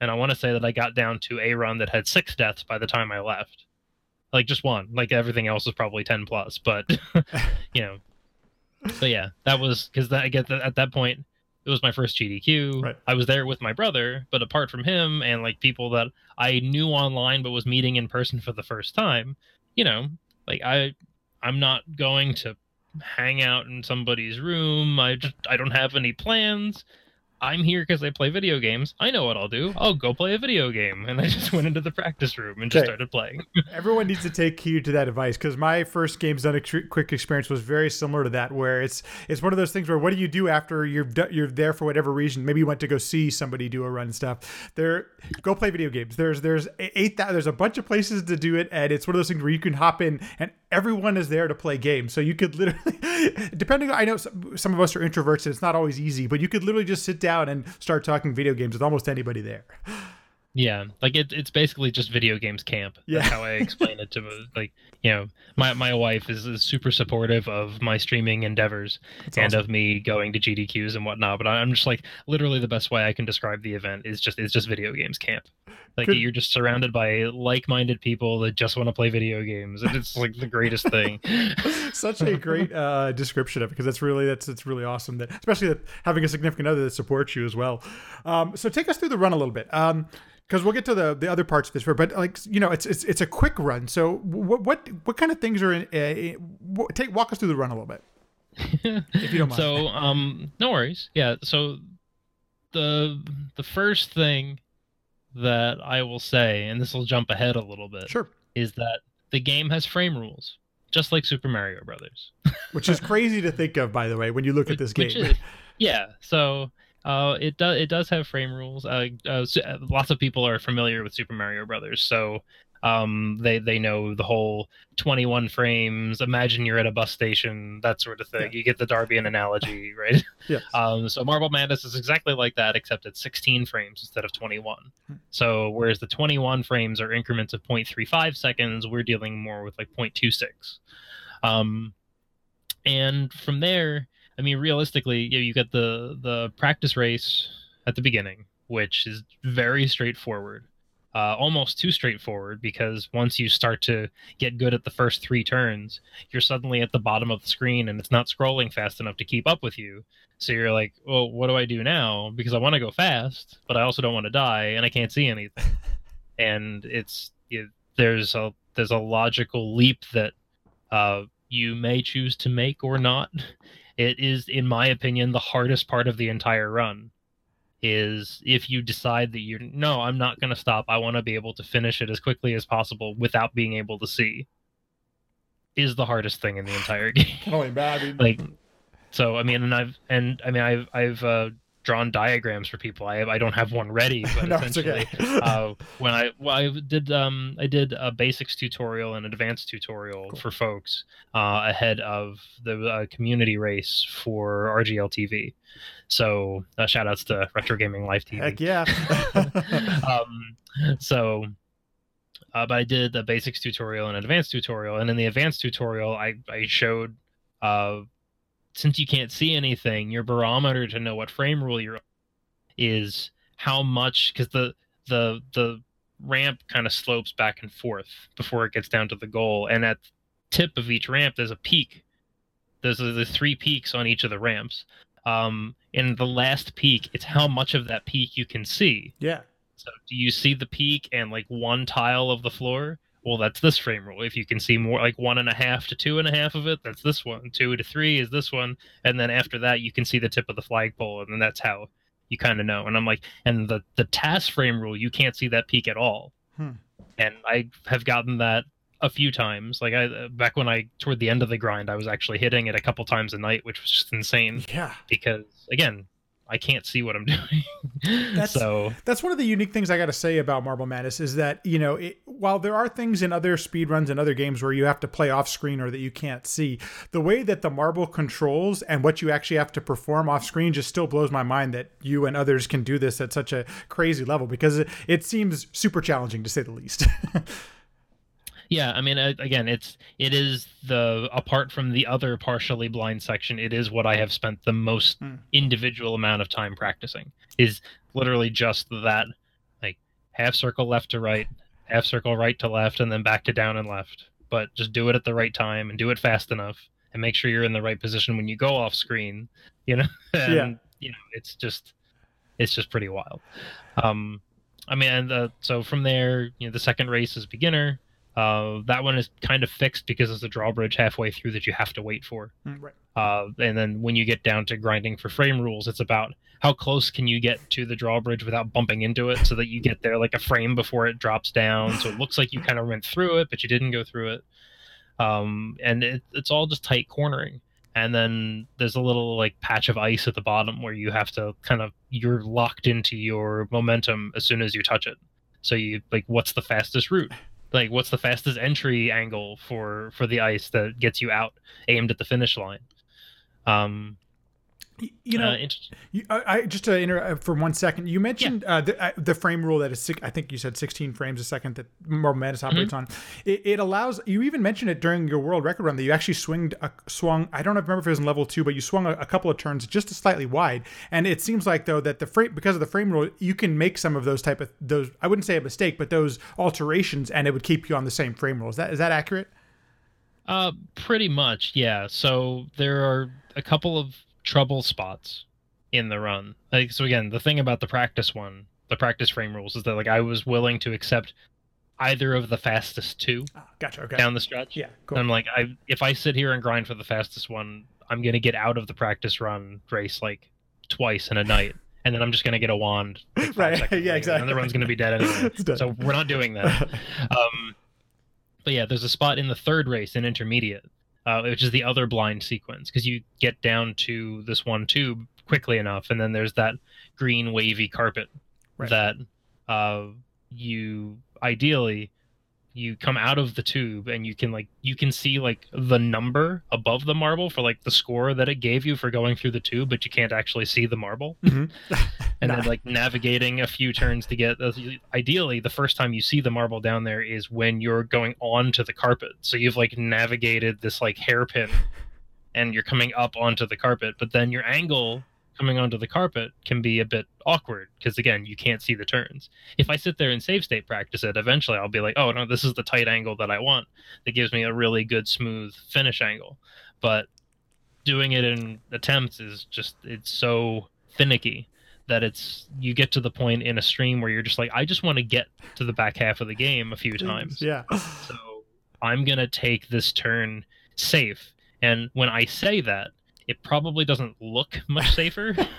And I want to say that I got down to a run that had six deaths by the time I left. Like just one. Like everything else was probably 10 plus, but you know. But yeah, that was because I get that at that point it was my first GDQ. Right. I was there with my brother, but apart from him and like people that I knew online but was meeting in person for the first time, you know, like I I'm not going to hang out in somebody's room. I just I don't have any plans. I'm here because I play video games. I know what I'll do. I'll go play a video game, and I just went into the practice room and just Okay. started playing. Everyone needs to take heed to that advice because my first games done a quick experience was very similar to that, where it's it's one of those things where what do you do after you're do- you're there for whatever reason? Maybe you went to go see somebody do a run and stuff. There, go play video games. There's there's eight thou- there's a bunch of places to do it, and it's one of those things where you can hop in and everyone is there to play games. So you could literally, depending, I know some, some of us are introverts and it's not always easy, but you could literally just sit down and start talking video games with almost anybody there. Yeah, like it, it's basically just video games camp. Yeah. That's how I explain it to like you know my my wife is, is super supportive of my streaming endeavors It's and awesome. of me going to GDQs and whatnot. But I'm just like literally the best way I can describe the event is just is just video games camp. Like Good. you're just surrounded by like-minded people that just want to play video games, and it's like the greatest thing. such a great uh, description of it because that's really that's it's really awesome that especially that having a significant other that supports you as well. Um, so take us through the run a little bit. Um, because we'll get to the, the other parts of this, but like you know, it's it's it's a quick run. So what what what kind of things are in? Uh, what, take walk us through the run a little bit, if you don't mind. So, um, no worries. Yeah. So, the the first thing that I will say, and this will jump ahead a little bit, sure, is that the game has frame rules, just like Super Mario Brothers. which is crazy to think of, by the way, when you look at this game. Which is- yeah. So. Uh, it does. It does have frame rules. Uh, uh, uh, lots of people are familiar with Super Mario Brothers, so um, they they know the whole 21 frames. Imagine you're at a bus station, that sort of thing. Yeah. You get the Darbian analogy, right? Yes. Um, so Marble Madness is exactly like that, except it's 16 frames instead of 21. Hmm. So whereas the 21 frames are increments of 0.35 seconds, we're dealing more with like 0.26. Um, and from there, I mean, realistically, you, know, you get the the practice race at the beginning, which is very straightforward. Uh, almost too straightforward because once you start to get good at the first three turns, you're suddenly at the bottom of the screen and it's not scrolling fast enough to keep up with you. So you're like, well, what do I do now? Because I want to go fast, but I also don't want to die, and I can't see anything. and it's you, there's a there's a logical leap that uh, you may choose to make or not. It is, in my opinion, the hardest part of the entire run. Is if you decide that you're no, I'm not going to stop. I want to be able to finish it as quickly as possible without being able to see. Is the hardest thing in the entire game Only bad. Like so i mean and i've and i mean i've i've uh drawn diagrams for people i i don't have one ready but no, essentially okay. uh when i well, i did um i did a basics tutorial and advanced tutorial Cool. for folks uh ahead of the uh, community race for rgl tv so uh, shout outs to retro gaming live tv Heck yeah. um, so, uh, but I did the basics tutorial and advanced tutorial, and in the advanced tutorial, I I showed, uh, since you can't see anything, your barometer to know what frame rule you're on is how much because the the the ramp kind of slopes back and forth before it gets down to the goal, and at the tip of each ramp there's a peak. There's the three peaks on each of the ramps. Um, in the last peak, it's how much of that peak you can see. yeah. So do you see the peak and like one tile of the floor? Well, that's this frame rule. If you can see more like one and a half to two and a half of it, that's this one. Two to three is this one. And then after that you can see the tip of the flagpole, and then that's how you kind of know. And I'm like, and the the TAS frame rule, you can't see that peak at all. Hmm. And I have gotten that a few times. Like I back when I toward the end of the grind, I was actually hitting it a couple times a night, which was just insane Yeah. because again I can't see what I'm doing. That's- so That's one of the unique things I got to say about Marble Madness is that you know it, while there are things in other speedruns and other games where you have to play off screen or that you can't see, the way that the marble controls and what you actually have to perform off screen just still blows my mind that you and others can do this at such a crazy level because it, it seems super challenging to say the least. yeah, I mean, again, it's it is the apart from the other partially blind section, it is what I have spent the most Hmm. individual amount of time practicing. Is literally just that, like half circle left to right, half circle right to left, and then back to down and left. But just do it at the right time and do it fast enough, and make sure you're in the right position when you go off screen. You know, and Yeah. you know, it's just it's just pretty wild. Um, I mean, uh, so from there, you know, the second race is beginner. Uh, that one is kind of fixed because there's a drawbridge halfway through that you have to wait for. right. Uh, and then when you get down to grinding for frame rules, it's about how close can you get to the drawbridge without bumping into it so that you get there like a frame before it drops down. So it looks like you kind of went through it, but you didn't go through it. Um, and it, it's all just tight cornering. And then there's a little like patch of ice at the bottom where you have to kind of you're locked into your momentum as soon as you touch it. So you like what's the fastest route? Like what's the fastest entry angle for for the ice that gets you out aimed at the finish line? Um, You know, uh, You, I, I just to inter uh, for one second, you mentioned uh, the, uh, the frame rule that is six, I think you said 16 frames a second that Marble Madness operates on. It, it allows you even mentioned it during your world record run that you actually swinged a, swung. I don't remember if it was in level two, but you swung a, a couple of turns just slightly wide. And it seems like though that the frame because of the frame rule, you can make some of those type of those. I wouldn't say a mistake, but those alterations, and it would keep you on the same frame rule. Is that is that accurate? uh, pretty much, yeah. So there are a couple of trouble spots in the run. Like so again, the thing about the practice one, the practice frame rules is that like I was willing to accept either of the fastest two Ah, gotcha. Okay. down the stretch. yeah. Cool. I'm like, I if I sit here and grind for the fastest one, I'm gonna get out of the practice run race like twice in a night, and then I'm just gonna get a wand. like, Right, yeah, later, exactly. And the run's gonna be dead anyway. So we're not doing that. Um, but yeah, there's a spot in the third race in intermediate, uh, which is the other blind sequence because you get down to this one tube quickly enough, and then there's that green wavy carpet Right. that uh, you ideally you come out of the tube and you can like you can see like the number above the marble for like the score that it gave you for going through the tube but you can't actually see the marble Mhm. and Nah. then like navigating a few turns to get ideally the first time you see the marble down there is when you're going onto the carpet so you've like navigated this like hairpin and you're coming up onto the carpet but then your angle coming onto the carpet can be a bit awkward because again you can't see the turns if i sit there and save state practice it eventually i'll be like oh no this is the tight angle that i want that gives me a really good smooth finish angle but doing it in attempts is just it's so finicky that it's you get to the point in a stream where you're just like I just want to get to the back half of the game a few times. Yeah. So I'm going to take this turn safe. And when I say that, it probably doesn't look much safer,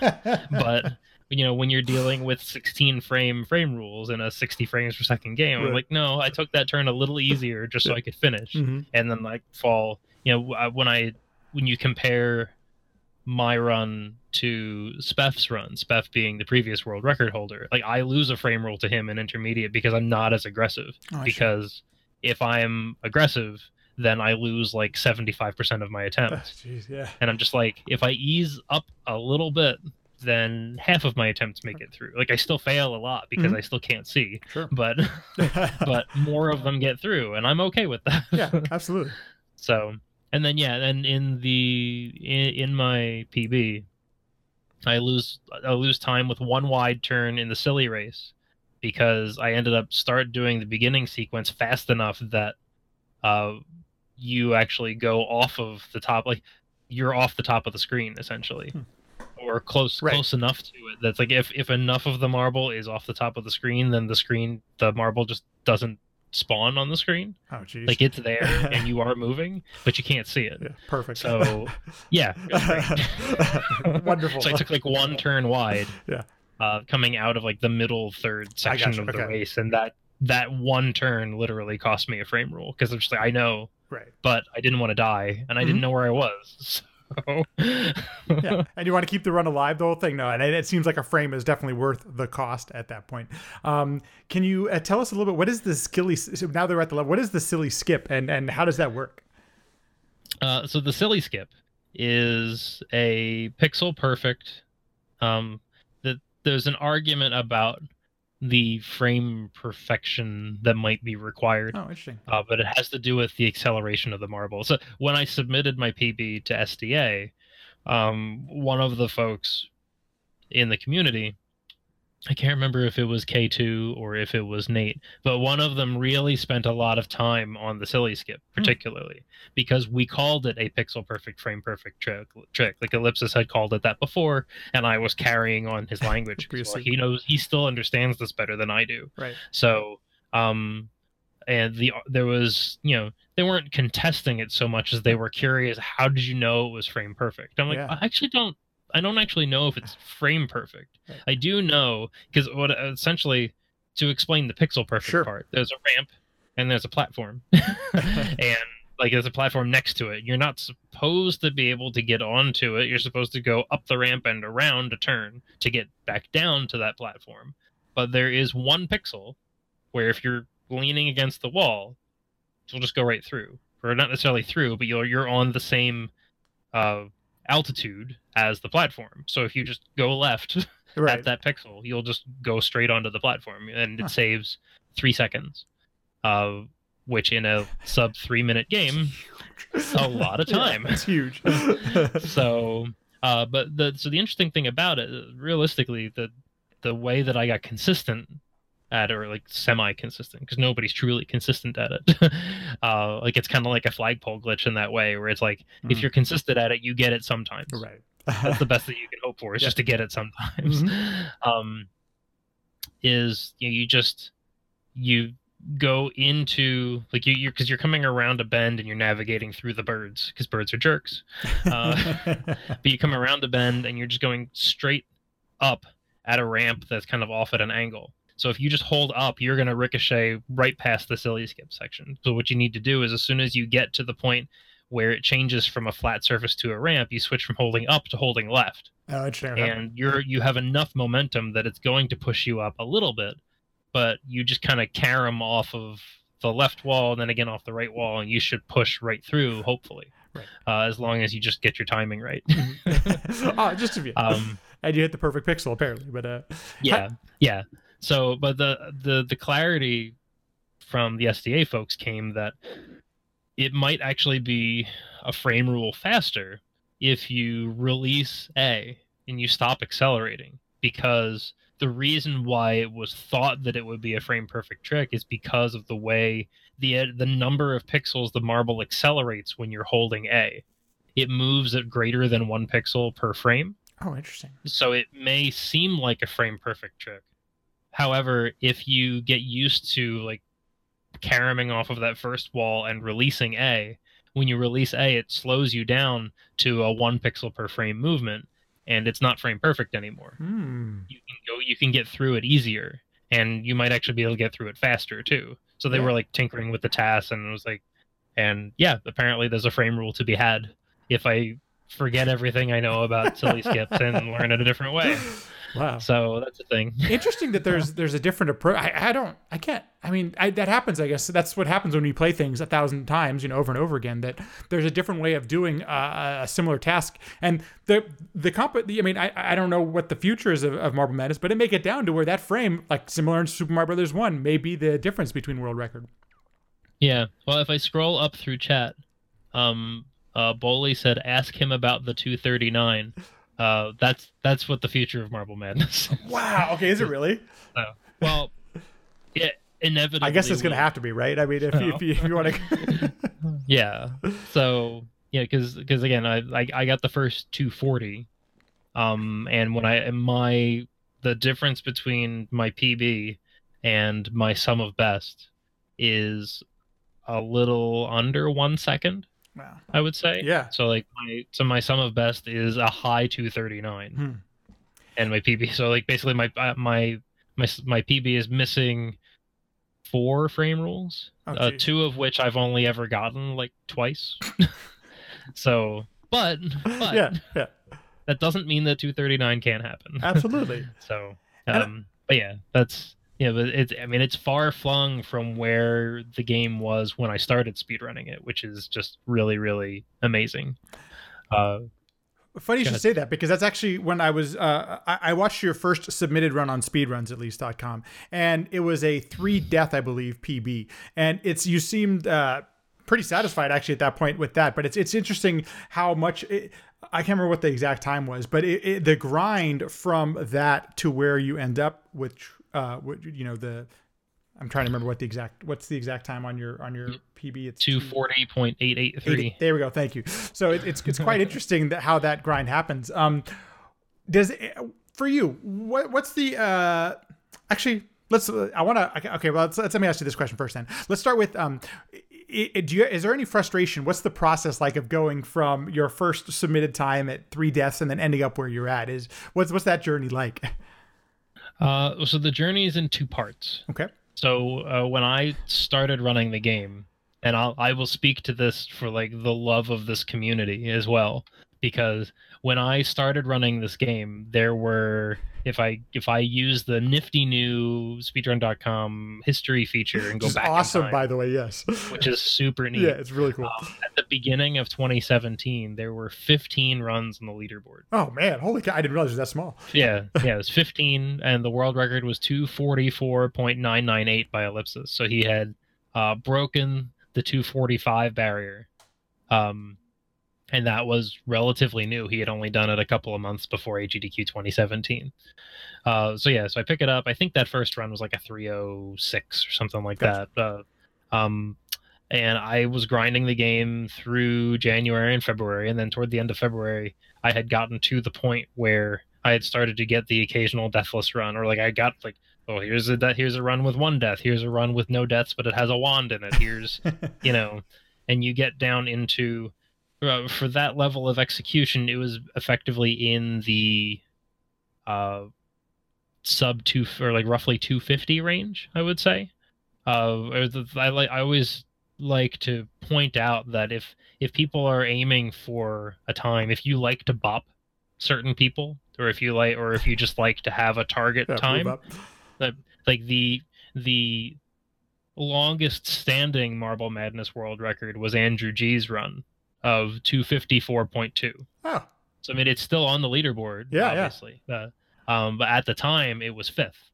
but you know, when you're dealing with 16 frame frame rules in a 60 frames per second game, I'm like, no, I took that turn a little easier just so I could finish Mhm. and then like fall you know when i when you compare my run to Spef's run, Spef being the previous world record holder, like I lose a frame rule to him in intermediate because I'm not as aggressive. Oh, because if I'm aggressive, then I lose like 75% of my Ah, attempts. Jeez, yeah. And I'm just like, if I ease up a little bit, then half of my attempts make it through. Like I still fail a lot because Mhm. I still can't see, Sure. but but more of them get through, and I'm okay with that. yeah, absolutely. So, and then yeah, then in the in, in my PB, I lose I lose time with one wide turn in the silly race because I ended up start doing the beginning sequence fast enough that uh you actually go off of the top like you're off the top of the screen essentially. Hmm. Or close Right. close enough to it that's like if if enough of the marble is off the top of the screen then the screen the marble just doesn't spawn on the screen Oh, jeez. like it's there and you are moving but you can't see it yeah, perfect. so yeah it was great. Wonderful. so i took like one turn wide Yeah. uh coming out of like the middle third section of the race and that that one turn literally cost me a frame rule because i'm just like i know right. but i didn't want to die and i didn't Mhm. know where i was yeah. And you want to keep the run alive, the whole thing? No, and it, it seems like a frame is definitely worth the cost at that point. Um, can you uh, tell us a little bit? What is the skilly? So now they're at the level. What is the silly skip, and and how does that work? Uh, so the silly skip is a pixel perfect. Um, that there's an argument about the frame perfection that might be required. Oh, interesting. Uh, but it has to do with the acceleration of the marble. So when I submitted my PB to SDA, um, one of the folks in the community I can't remember if it was K2 or if it was Nate, but one of them really spent a lot of time on the silly skip, hmm. particularly hmm. because we called it a pixel perfect frame perfect trick. Trick like Ellipsis had called it that before, and I was carrying on his language. well, he knows he still understands this better than I do. Right. So, um, and the there was you know they weren't contesting it so much as they were curious. How did you know it was frame perfect? I'm like, yeah. I actually don't I don't actually know if it's frame perfect. I do know because what essentially to explain the pixel perfect sure. part, there's a ramp and there's a platform, and like there's a platform next to it. You're not supposed to be able to get onto it. You're supposed to go up the ramp and around a turn to get back down to that platform. But there is one pixel where if you're leaning against the wall, you'll just go right through, or not necessarily through, but you're you're on the same uh, altitude as the platform. So if you just go left right. at that pixel, you'll just go straight onto the platform, and it huh. saves three seconds. Uh, which in a sub three minute game, a lot of time. Yeah, it's huge. so, uh, but the so the interesting thing about it, realistically, the the way that I got consistent at or like semi consistent because nobody's truly consistent at it. uh, like it's kind of like a flagpole glitch in that way where it's like mm. if you're consistent at it, you get it sometimes. Right. That's the best that you can hope for is yeah. just to get it sometimes. Mm-hmm. Um, is you, know, you just you go into like you you're because you're coming around a bend and you're navigating through the birds because birds are jerks. Uh, but you come around a bend and you're just going straight up at a ramp that's kind of off at an angle so if you just hold up, you're going to ricochet right past the silly skip section. So what you need to do is as soon as you get to the point where it changes from a flat surface to a ramp, you switch from holding up to holding left. Oh, interesting. And you're you have enough momentum that it's going to push you up a little bit, but you just kind of carom off of the left wall and then again off the right wall, and you should push right through, hopefully. Right. Uh, as long as you just get your timing right. oh, just to be. Um, and you hit the perfect pixel apparently, but uh, yeah, yeah. So, but the the the clarity from the SDA folks came that it might actually be a frame rule faster if you release A and you stop accelerating because the reason why it was thought that it would be a frame perfect trick is because of the way the the number of pixels the marble accelerates when you're holding A. It moves at greater than 1 pixel per frame. Oh, interesting. So it may seem like a frame perfect trick, However, if you get used to like caroming off of that first wall and releasing A, when you release A, it slows you down to a one pixel per frame movement, and it's not frame perfect anymore. Hmm. You can go, you can get through it easier, and you might actually be able to get through it faster too. So they yeah. were like tinkering with the tasks, and it was like, and yeah, apparently there's a frame rule to be had if I forget everything I know about silly skips and learn it a different way. Wow. So that's a thing. Interesting that there's there's a different approach. I, I don't I can't. I mean I, that happens. I guess that's what happens when you play things a thousand times, you know, over and over again. That there's a different way of doing uh, a similar task. And the the comp. I mean I I don't know what the future is of, of Marble Madness, but it may get down to where that frame, like similar in Super Mario Brothers One, may be the difference between world record. Yeah. Well, if I scroll up through chat, um, uh, Boley said, "Ask him about the 239." Uh, that's that's what the future of Marble Madness. Is. Wow. Okay. Is it really? So, well, yeah. Inevitably, I guess it's going to have to be right. I mean, if, you, if you, if you want to. yeah. So yeah, because because again, I, I I got the first 240, um, and when I my the difference between my PB and my sum of best is a little under one second. Wow. I would say. Yeah. So like my so my sum of best is a high 239. Hmm. And my PB so like basically my uh, my my my PB is missing four frame rules, oh, uh, two of which I've only ever gotten like twice. so but but yeah, yeah, that doesn't mean that 239 can't happen. absolutely. So, And- um, but yeah, that's yeah, but it's I mean it's far flung from where the game was when I started speedrunning it, which is just really really amazing. Uh, Funny you should say that because that's actually when I was uh, I, I watched your first submitted run on speedruns at least.com and it was a three death I believe PB and it's you seemed uh, pretty satisfied actually at that point with that but it's it's interesting how much it, I can't remember what the exact time was but it, it, the grind from that to where you end up which uh you know the I'm trying to remember what the exact what's the exact time on your on your PB it's 240.883. There we go. Thank you. So it, it's it's quite interesting that how that grind happens. Um, does for you? What what's the uh? Actually, let's. I want to. Okay, well, let's, let's let me ask you this question first. Then let's start with um. Do you, is there any frustration? What's the process like of going from your first submitted time at three deaths and then ending up where you're at? Is what's what's that journey like? Uh, so the journey is in two parts. Okay. So uh, when I started running the game, and I'll, I will speak to this for like the love of this community as well, because when I started running this game, there were if I if I use the nifty new speedrun.com history feature and go back, awesome, time, by the way. Yes. which is super neat. yeah, it's really cool. Um, at the beginning of 2017, there were 15 runs on the leaderboard. oh man, holy cow! I didn't realize it was that small. Yeah, yeah, it was 15, and the world record was 244.998 by ellipsis. So he had uh, broken the 245 barrier, um, and that was relatively new. He had only done it a couple of months before AGDQ 2017. Uh, so yeah, so I pick it up. I think that first run was like a 306 or something like Gotcha. that. Uh, um, and I was grinding the game through January and February, and then toward the end of February, I had gotten to the point where I had started to get the occasional deathless run, or like I got like, oh, here's a de- here's a run with one death, here's a run with no deaths, but it has a wand in it. Here's you know, and you get down into uh, for that level of execution, it was effectively in the uh sub two or like roughly 250 range, I would say. Uh, I like I always like to point out that if if people are aiming for a time, if you like to bop certain people, or if you like, or if you just like to have a target Yeah, time, up. like the the longest standing Marble Madness world record was Andrew G's run of 254.2. Oh, So I mean, it's still on the leaderboard, Yeah, yeah. obviously. Uh, um, but at the time, it was fifth.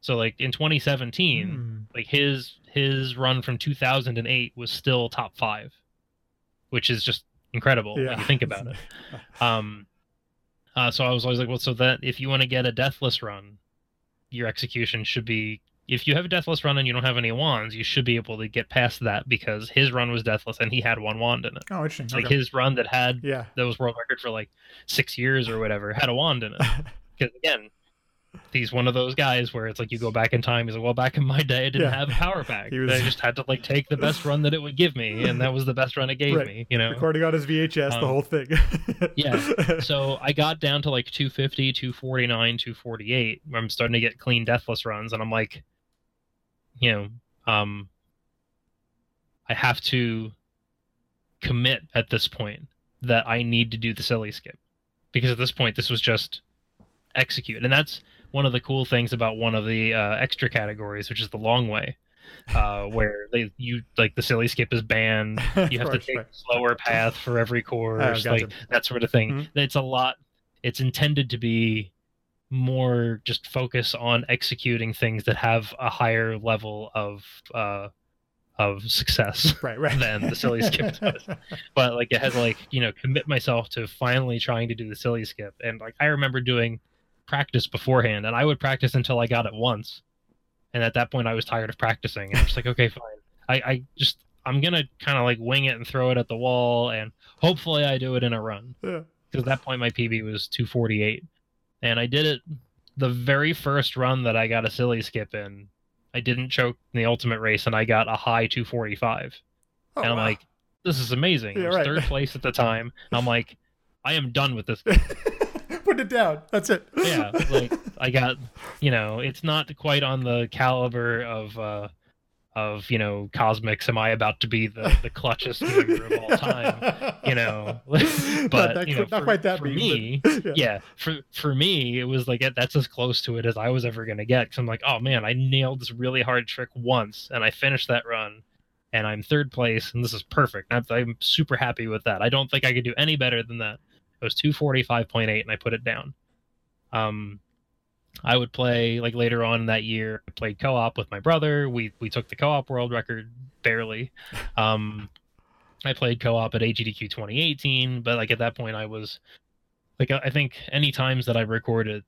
So like in 2017, hmm. like his his run from 2008 was still top five, which is just incredible when you think about it. Um, uh, so I was always like, well, so that if you want to get a deathless run, your execution should be. If you have a deathless run and you don't have any wands, you should be able to get past that because his run was deathless and he had one wand in it. Oh, interesting. Like okay. his run that had yeah. that was world record for like six years or whatever had a wand in it. Because again, he's one of those guys where it's like you go back in time. He's like, well, back in my day, I didn't Yeah. have a PowerPak. Was- I just had to like take the best run that it would give me, and that was the best run it gave Right. me. You know. Recording on his VHS, the Um, whole thing. yeah. so I got down to like 250, 249, 248. I'm starting to get clean deathless runs, and I'm like, you know, um, I have to commit at this point that I need to do the silly skip because at this point this was just execute, and that's one of the cool things about one of the uh, extra categories, which is the long way. Uh, where they you like the silly skip is banned you have to take a slower path for every course, Oh, gotcha. like that sort of thing. Mhm. It's a lot. It's intended to be more just focus on executing things that have a higher level of uh, of success. right, right. than the silly skip does. But like it has like you know commit myself to finally trying to do the silly skip, and like I remember doing practice beforehand, and I would practice until I got it once, and at that point I was tired of practicing, and I'm just like okay fine, I I just I'm gonna kind of like wing it and throw it at the wall, and hopefully I do it in a run Yeah. because at that point my PB was 248, and I did it the very first run that I got a silly skip in. I didn't choke in the ultimate race, and I got a high 245, Oh, and I'm wow. like, "This is amazing." Yeah, right. third place at the time. and I'm like, "I am done with this." Put it down. That's it. yeah, like I got, you know, it's not quite on the caliber of uh, of you know Cosmo's am i about to be the the clutchest gamer of all time? You know? But not, you know, not for, quite that for mean, me but- yeah. yeah for for me it was like that's as close to it as i was ever going to get because i'm like oh man i nailed this really hard trick once and i finished that run and i'm third place and this is perfect. I'm, I'm super happy with that. I don't think i could do any better than that. It was 245.8 and i put it down. Um i would play like later on that year i played co-op with my brother we we took the co-op world record barely um I played co-op at AGDQ 2018, but like at that point I was like I think any times that I recorded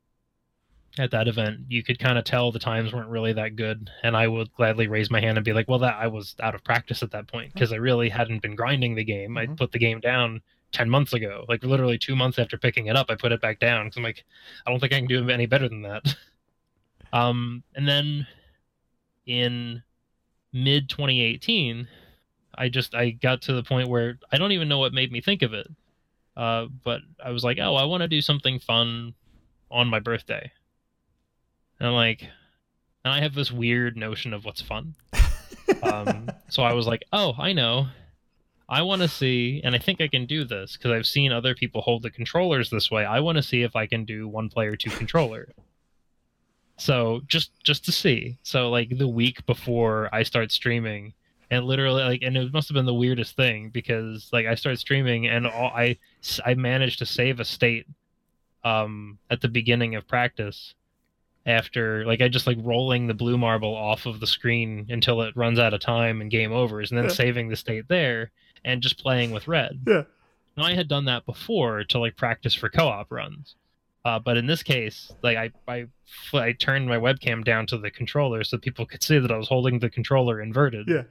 at that event, you could kind of tell the times weren't really that good, and I would gladly raise my hand and be like, "Well, that I was out of practice at that point because I really hadn't been grinding the game. I Mhm. put the game down 10 months ago, like literally 2 months after picking it up, I put it back down cuz I'm like I don't think I can do any better than that." um and then in mid 2018 I just I got to the point where I don't even know what made me think of it. Uh, but I was like, oh, I want to do something fun on my birthday. And I'm like, and I have this weird notion of what's fun. Um, so I was like, oh, I know. I want to see, and I think I can do this because I've seen other people hold the controllers this way. I want to see if I can do one player two controller. So just just to see. So like the week before I start streaming, and literally like and it must have been the weirdest thing because like i started streaming and all i i managed to save a state um at the beginning of practice after like i just like rolling the blue marble off of the screen until it runs out of time and game overs and then saving the state there and just playing with red Yeah. now i had done that before to like practice for co-op runs uh, but in this case, like I, I, I turned my webcam down to the controller so people could see that I was holding the controller inverted Yeah.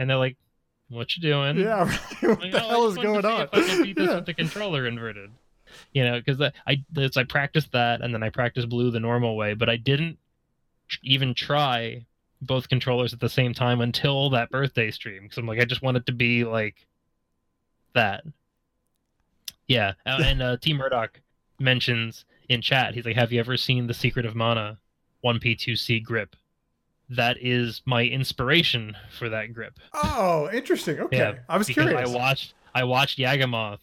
and they're like, "What you doing?" Yeah. what Like, the "Oh, hell is going on? If I can beat this Yeah. with the controller inverted, you know, because I, I, I practiced that, and then I practiced blue the normal way, but I didn't even try both controllers at the same time until that birthday stream because I'm like, I just want it to be like that. Yeah, and uh, T Murdoch mentions in chat, he's like, "Have you ever seen the Secret of Mana 1P2C grip?" That is my inspiration for that grip. Oh, interesting. Okay. Yeah, I was because curious. I watched I watched Yagamoth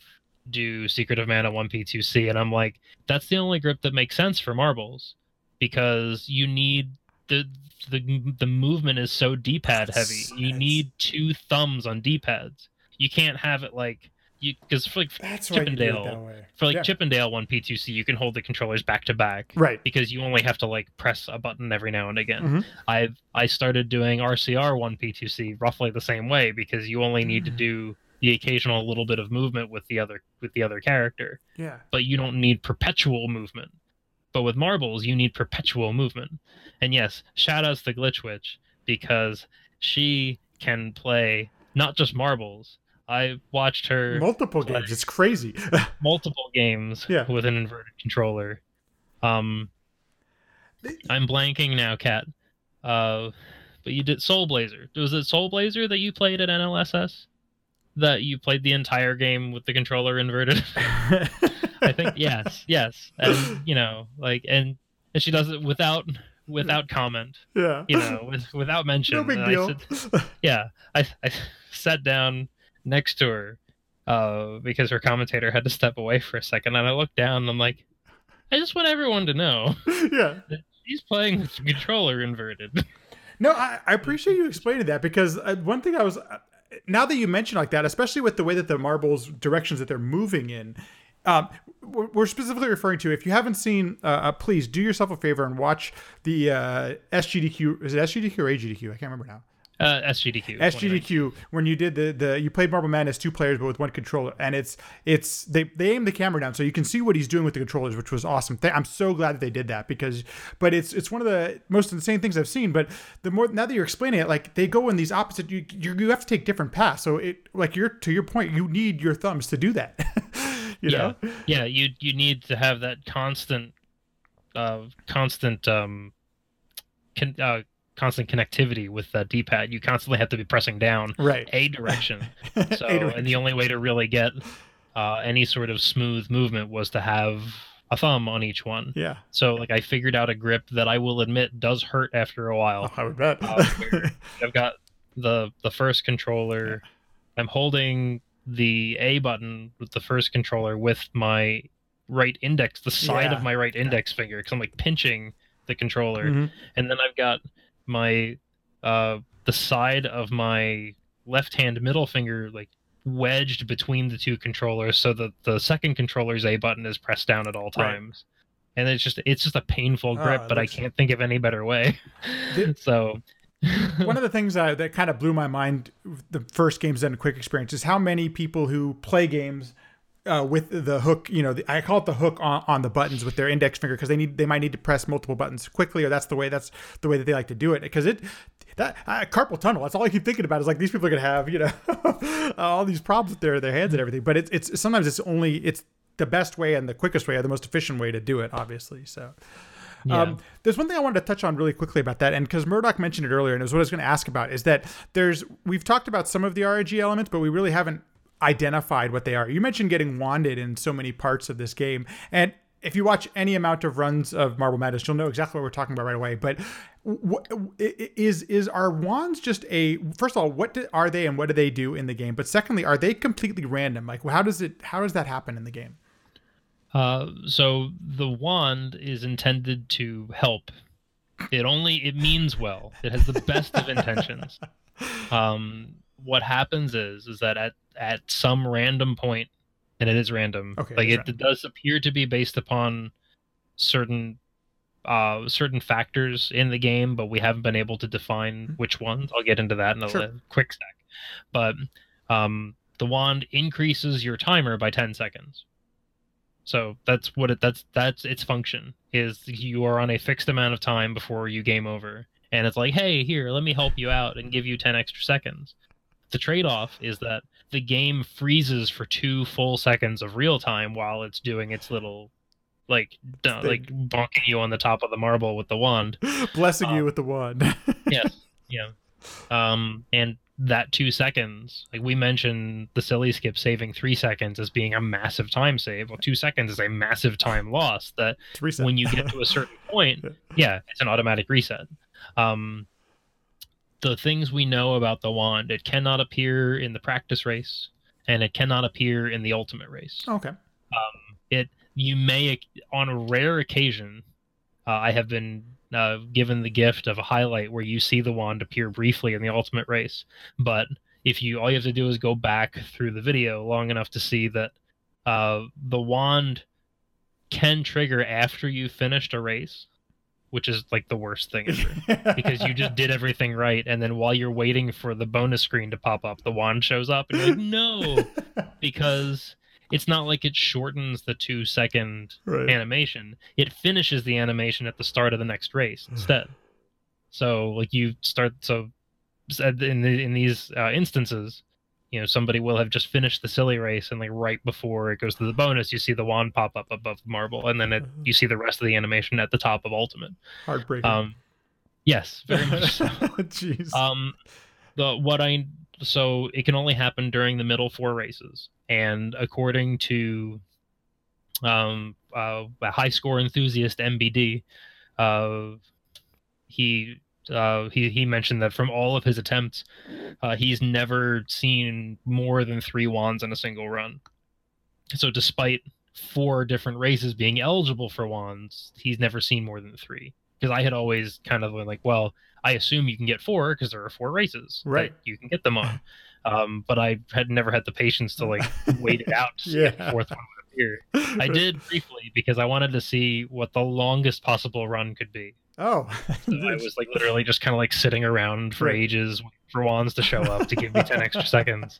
do Secret of Mana 1P2C and I'm like, that's the only grip that makes sense for marbles. Because you need the the the movement is so D pad heavy. You That's- need two thumbs on D pads. You can't have it like you because for like That's why you did it Chip 'n Dale for like Yeah. Chip 'n Dale 1P2C you can hold the controllers back to back Right. because you only have to like press a button every now and again. Mhm. I've I started doing RCR one P2C roughly the same way because you only need to Mm. do the occasional little bit of movement with the other with the other character, Yeah. but you don't need perpetual movement. But with marbles, you need perpetual movement. And yes, shout outs to Glitch Witch because she can play not just marbles. I watched her Multiple games. It's crazy. multiple games Yeah. with an inverted controller. Um, I'm blanking now, Cat. Uh, but you did Soul Blazer. Was it Soul Blazer that you played at NLSS? That you played the entire game with the controller inverted? I think yes, yes. And you know, like, and and she does it without without comment. yeah. You know, with, without mention. no big And I deal. yeah, I, I sat down next to her uh, because her commentator had to step away for a second, and I looked down and I'm like, I just want everyone to know yeah. she's playing with the controller inverted. No, I, I appreciate you explaining that because uh, one thing I was now that you mention like that, especially with the way that the marbles directions that they're moving in, um, we're specifically referring to. If you haven't seen, uh, uh, please do yourself a favor and watch the uh, SGDQ. Is it SGDQ or AGDQ? I can't remember now. Uh, SGDQ. SGDQ when you did the the you played Marble Madness two players but with one controller and it's it's they they aim the camera down so you can see what he's doing with the controllers which was awesome. I'm so glad that they did that because but it's it's one of the most insane things I've seen. But the more now that you're explaining it, like they go in these opposite. You you, you have to take different paths. So it like you're to your point, you need your thumbs to do that. you yeah, know. yeah. You you need to have that constant, uh, constant um, con- uh, constant connectivity with the D-pad. You constantly have to be pressing down Right. a direction. So, A and the only way to really get uh, any sort of smooth movement was to have a thumb on each one. Yeah. So like I figured out a grip that I will admit does hurt after a while. Oh, I would bet. uh, I've got the the first controller. I'm holding the A button with the first controller with my right index, the side Yeah. of my right index finger, because I'm like pinching the controller, Mhm. and then I've got my uh the side of my left hand middle finger like wedged between the two controllers so that the second controller's A button is pressed down at all times. And it's just it's just a painful grip, it but I can't think of any better way. Did- so One of the things uh, that kind of blew my mind the first Games Done Quick experience is how many people who play games uh, with the hook, you know, the, I call it the hook on, on the buttons with their index finger because they need they might need to press multiple buttons quickly, or that's the way that's the way that they like to do it. Because it that uh, carpal tunnel, that's all I keep thinking about is like these people are gonna have you know all these problems with their their hands and everything. But it's it's sometimes it's only it's the best way and the quickest way, or the most efficient way to do it, obviously. So. yeah. Um, there's one thing I wanted to touch on really quickly about that, and because Murdoch mentioned it earlier, and it was what I was going to ask about, is that there's we've talked about some of the RNG elements, but we really haven't identified what they are. You mentioned getting wanded in so many parts of this game, and if you watch any amount of runs of Marble Madness, you'll know exactly what we're talking about right away. But what is is our wands just a first of all, what do, are they and what do they do in the game? But secondly, are they completely random? Like, how does it how does that happen in the game? Uh, so the wand is intended to help. It only it means well. It has the best of intentions. Um, what happens is is that at at some random point, and it is random. Okay, like it, it does appear to be based upon certain uh certain factors in the game, but we haven't been able to define which ones. I'll get into that in a Sure. quick sec. But um, the wand increases your timer by ten seconds. So that's what it that's that's its function is you are on a fixed amount of time before you game over. And it's like, hey, here, let me help you out and give you 10 extra seconds. The trade off is that the game freezes for two full seconds of real time while it's doing its little, like, like bonking you on the top of the marble with the wand. Blessing you Um, with the wand. yes. Yeah. Um, and that two seconds, like we mentioned the silly skip saving three seconds as being a massive time save. Well, two seconds is a massive time loss that when you get to a certain point, Yeah. yeah, it's an automatic reset. Um, the things we know about the wand, it cannot appear in the practice race, and it cannot appear in the ultimate race. okay. Um, it you may on a rare occasion, uh, I have been uh, given the gift of a highlight where you see the wand appear briefly in the ultimate race, but if you all you have to do is go back through the video long enough to see that uh, the wand can trigger after you finished a race, which is like the worst thing ever. because you just did everything right and then while you're waiting for the bonus screen to pop up the wand shows up and you're like no because it's not like it shortens the two second right. animation it finishes the animation at the start of the next race instead so like you start so said in the, in these uh, instances you know somebody will have just finished the silly race and like right before it goes to the bonus you see the wand pop up above the marble and then it, Uh-huh. you see the rest of the animation at the top of ultimate Heartbreaking. um yes very much so Jeez. um the what i so it can only happen during the middle four races and according to um uh, a high score enthusiast mbd uh he uh he he mentioned that from all of his attempts uh he's never seen more than three wands in a single run so despite four different races being eligible for wands he's never seen more than three because i had always kind of been like well I assume you can get four because there are four races Right. that you can get them on. Um, but I had never had the patience to like wait it out to see if the Yeah. fourth one would appear. I did briefly because I wanted to see what the longest possible run could be. Oh. So I was like literally just kind of like sitting around for Right. ages waiting for wands to show up to give me ten extra seconds.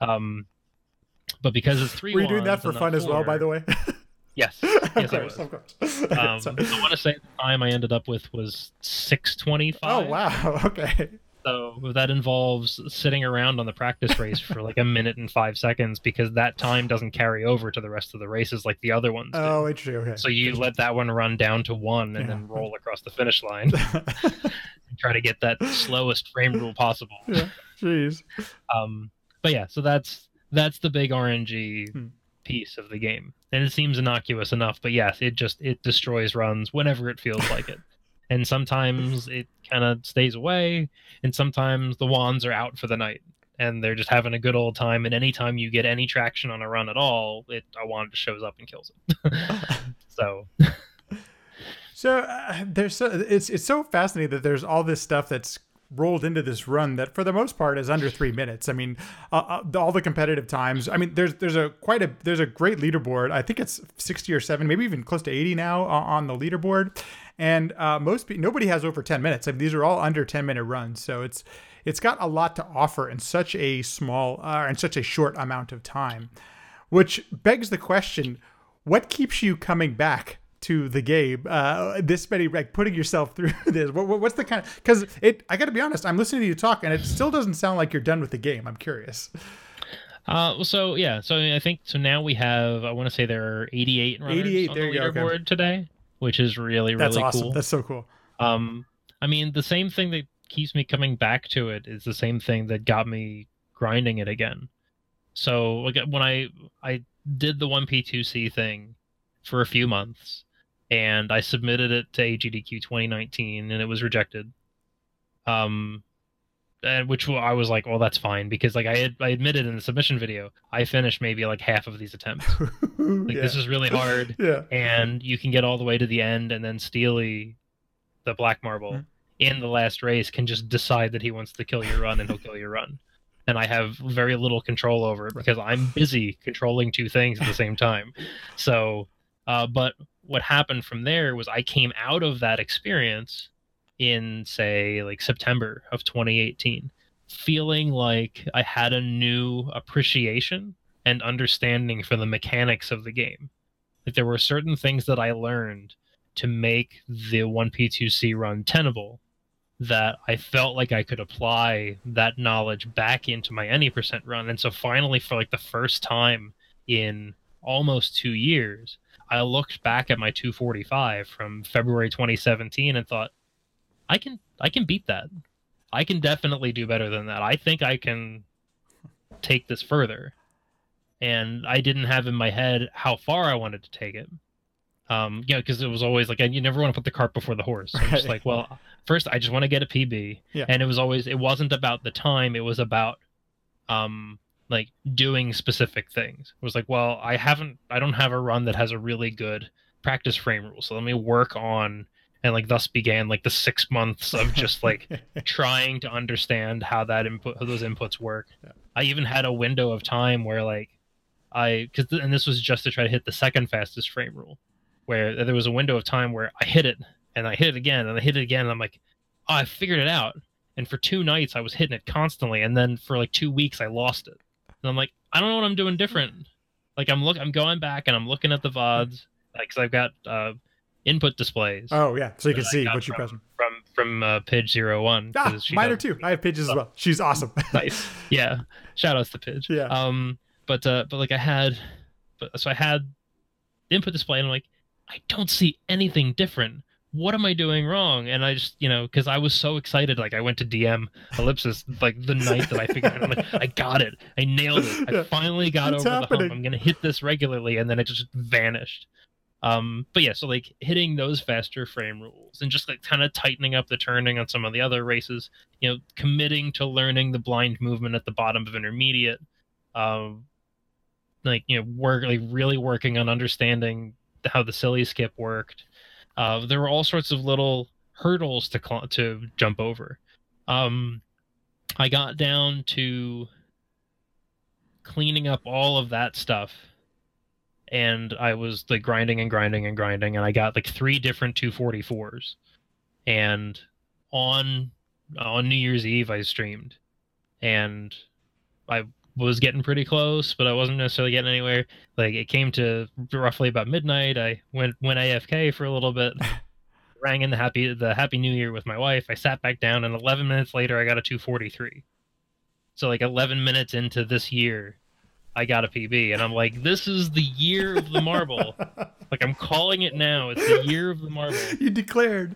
Um, but because it's three, Were you doing that for and not fun as well, by the way? Yes, of yes, I was. of course. Um, I want to say the time I ended up with was six twenty-five. Oh wow. Okay. So that involves sitting around on the practice race for like a minute and five seconds because that time doesn't carry over to the rest of the races like the other ones. do. Oh, interesting. Okay. So you let that one run down to one and Yeah. then roll across the finish line and try to get that slowest frame rule possible. Yeah. Jeez. Um, but yeah, so that's that's the big RNG Hmm. piece of the game, and it seems innocuous enough. But yes, it just it destroys runs whenever it feels like it, and sometimes it kind of stays away, and sometimes the wands are out for the night and they're just having a good old time. And anytime you get any traction on a run at all, it a wand shows up and kills it. so. So uh, there's so, it's it's so fascinating that there's all this stuff that's rolled into this run that for the most part is under three minutes. I mean, uh, uh, all the competitive times. I mean, there's there's a quite a there's a great leaderboard. I think it's sixty or seven, maybe even close to eighty now on the leaderboard. And uh, most nobody has over ten minutes. I mean, these are all under ten minute runs. So it's it's got a lot to offer in such a small uh, in such a short amount of time, which begs the question: What keeps you coming back to the game uh, this many like putting yourself through this what, what's the kind of because it i gotta be honest i'm listening to you talk and it still doesn't sound like you're done with the game i'm curious uh, so yeah, so I think so now we have I want to say there are 88 runners 88, on the leaderboard okay. today, which is really really That's awesome. cool. That's so cool. Um, I mean the same thing that keeps me coming back to it is the same thing that got me grinding it again. So like when I I did the 1P2C thing for a few months and I submitted it to AGDQ 2019 and it was rejected. Um, and which I was like, well, that's fine because like I had I admitted in the submission video, I finished maybe like half of these attempts. like yeah. this is really hard. yeah. And you can get all the way to the end, and then Steely, the black marble, mm-hmm. in the last race can just decide that he wants to kill your run, and he'll kill your run. And I have very little control over it because I'm busy controlling two things at the same time. So, uh, but what happened from there was I came out of that experience in say like September of 2018 feeling like I had a new appreciation and understanding for the mechanics of the game. Like there were certain things that I learned to make the 1P2C run tenable that I felt like I could apply that knowledge back into my any percent run. And so finally for like the first time in almost 2 years, I looked back at my 245 from February 2017 and thought, I can I can beat that. I can definitely do better than that. I think I can take this further. And I didn't have in my head how far I wanted to take it. Um, yeah, because it was always like and you never want to put the cart before the horse. So I'm just like, well, first I just want to get a PB. Yeah. And it was always it wasn't about the time, it was about um like doing specific things. It was like, well, I haven't, I don't have a run that has a really good practice frame rule, so let me work on. And like thus began like the six months of just like trying to understand how that input, how those inputs work. Yeah. I even had a window of time where like I, because and this was just to try to hit the second fastest frame rule, where there was a window of time where I hit it and I hit it again and I hit it again and I'm like, oh, I figured it out. And for two nights I was hitting it constantly, and then for like two weeks I lost it and I'm like, I don't know what I'm doing different. Like I'm look, I'm going back and I'm looking at the vods, like because I've got uh, input displays. Oh yeah, so you can see what you're pressing from from uh, Pidge Zero One. Ah, mine are too. I have Pidges as well. She's awesome. nice. Yeah. Shout outs to Pidge. Yeah. Um. But uh. But like I had, but so I had the input display, and I'm like, I don't see anything different what am I doing wrong? And I just, you know, because I was so excited. Like I went to DM Ellipsis like the night that I figured out. I'm like, I got it. I nailed it. I finally got it's over happening. the hump. I'm gonna hit this regularly, and then it just vanished. Um, but yeah, so like hitting those faster frame rules and just like kind of tightening up the turning on some of the other races, you know, committing to learning the blind movement at the bottom of intermediate, um, like you know, work like really working on understanding how the silly skip worked, uh, there were all sorts of little hurdles to cl- to jump over. Um, I got down to cleaning up all of that stuff, and I was like grinding and grinding and grinding, and I got like three different 244s. And on on New Year's Eve, I streamed, and I was getting pretty close, but I wasn't necessarily getting anywhere. Like it came to roughly about midnight. I went went AFK for a little bit, rang in the happy the Happy New Year with my wife. I sat back down, and 11 minutes later, I got a 243. So like 11 minutes into this year, I got a PB, and I'm like, this is the year of the marble. like I'm calling it now. It's the year of the marble. You declared.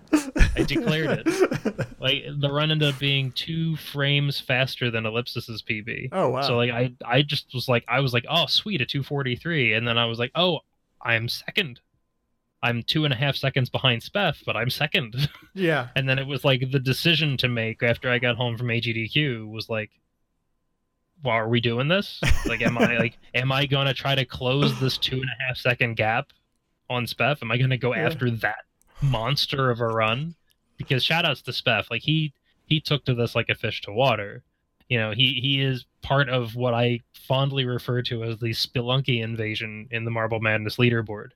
I declared it. Like the run ended up being two frames faster than Ellipsis's PB. Oh wow. So like I I just was like I was like oh sweet a 243 and then I was like oh I'm second. I'm two and a half seconds behind Speff, but I'm second. yeah. and then it was like the decision to make after I got home from AGDQ was like, well, are we doing this? Like, am I like, am I gonna try to close this two and a half second gap on Speff? Am I gonna go Yeah. after that monster of a run? Because shout outs to Speff, like he he took to this like a fish to water. You know, he he is part of what I fondly refer to as the Spelunky invasion in the Marble Madness leaderboard.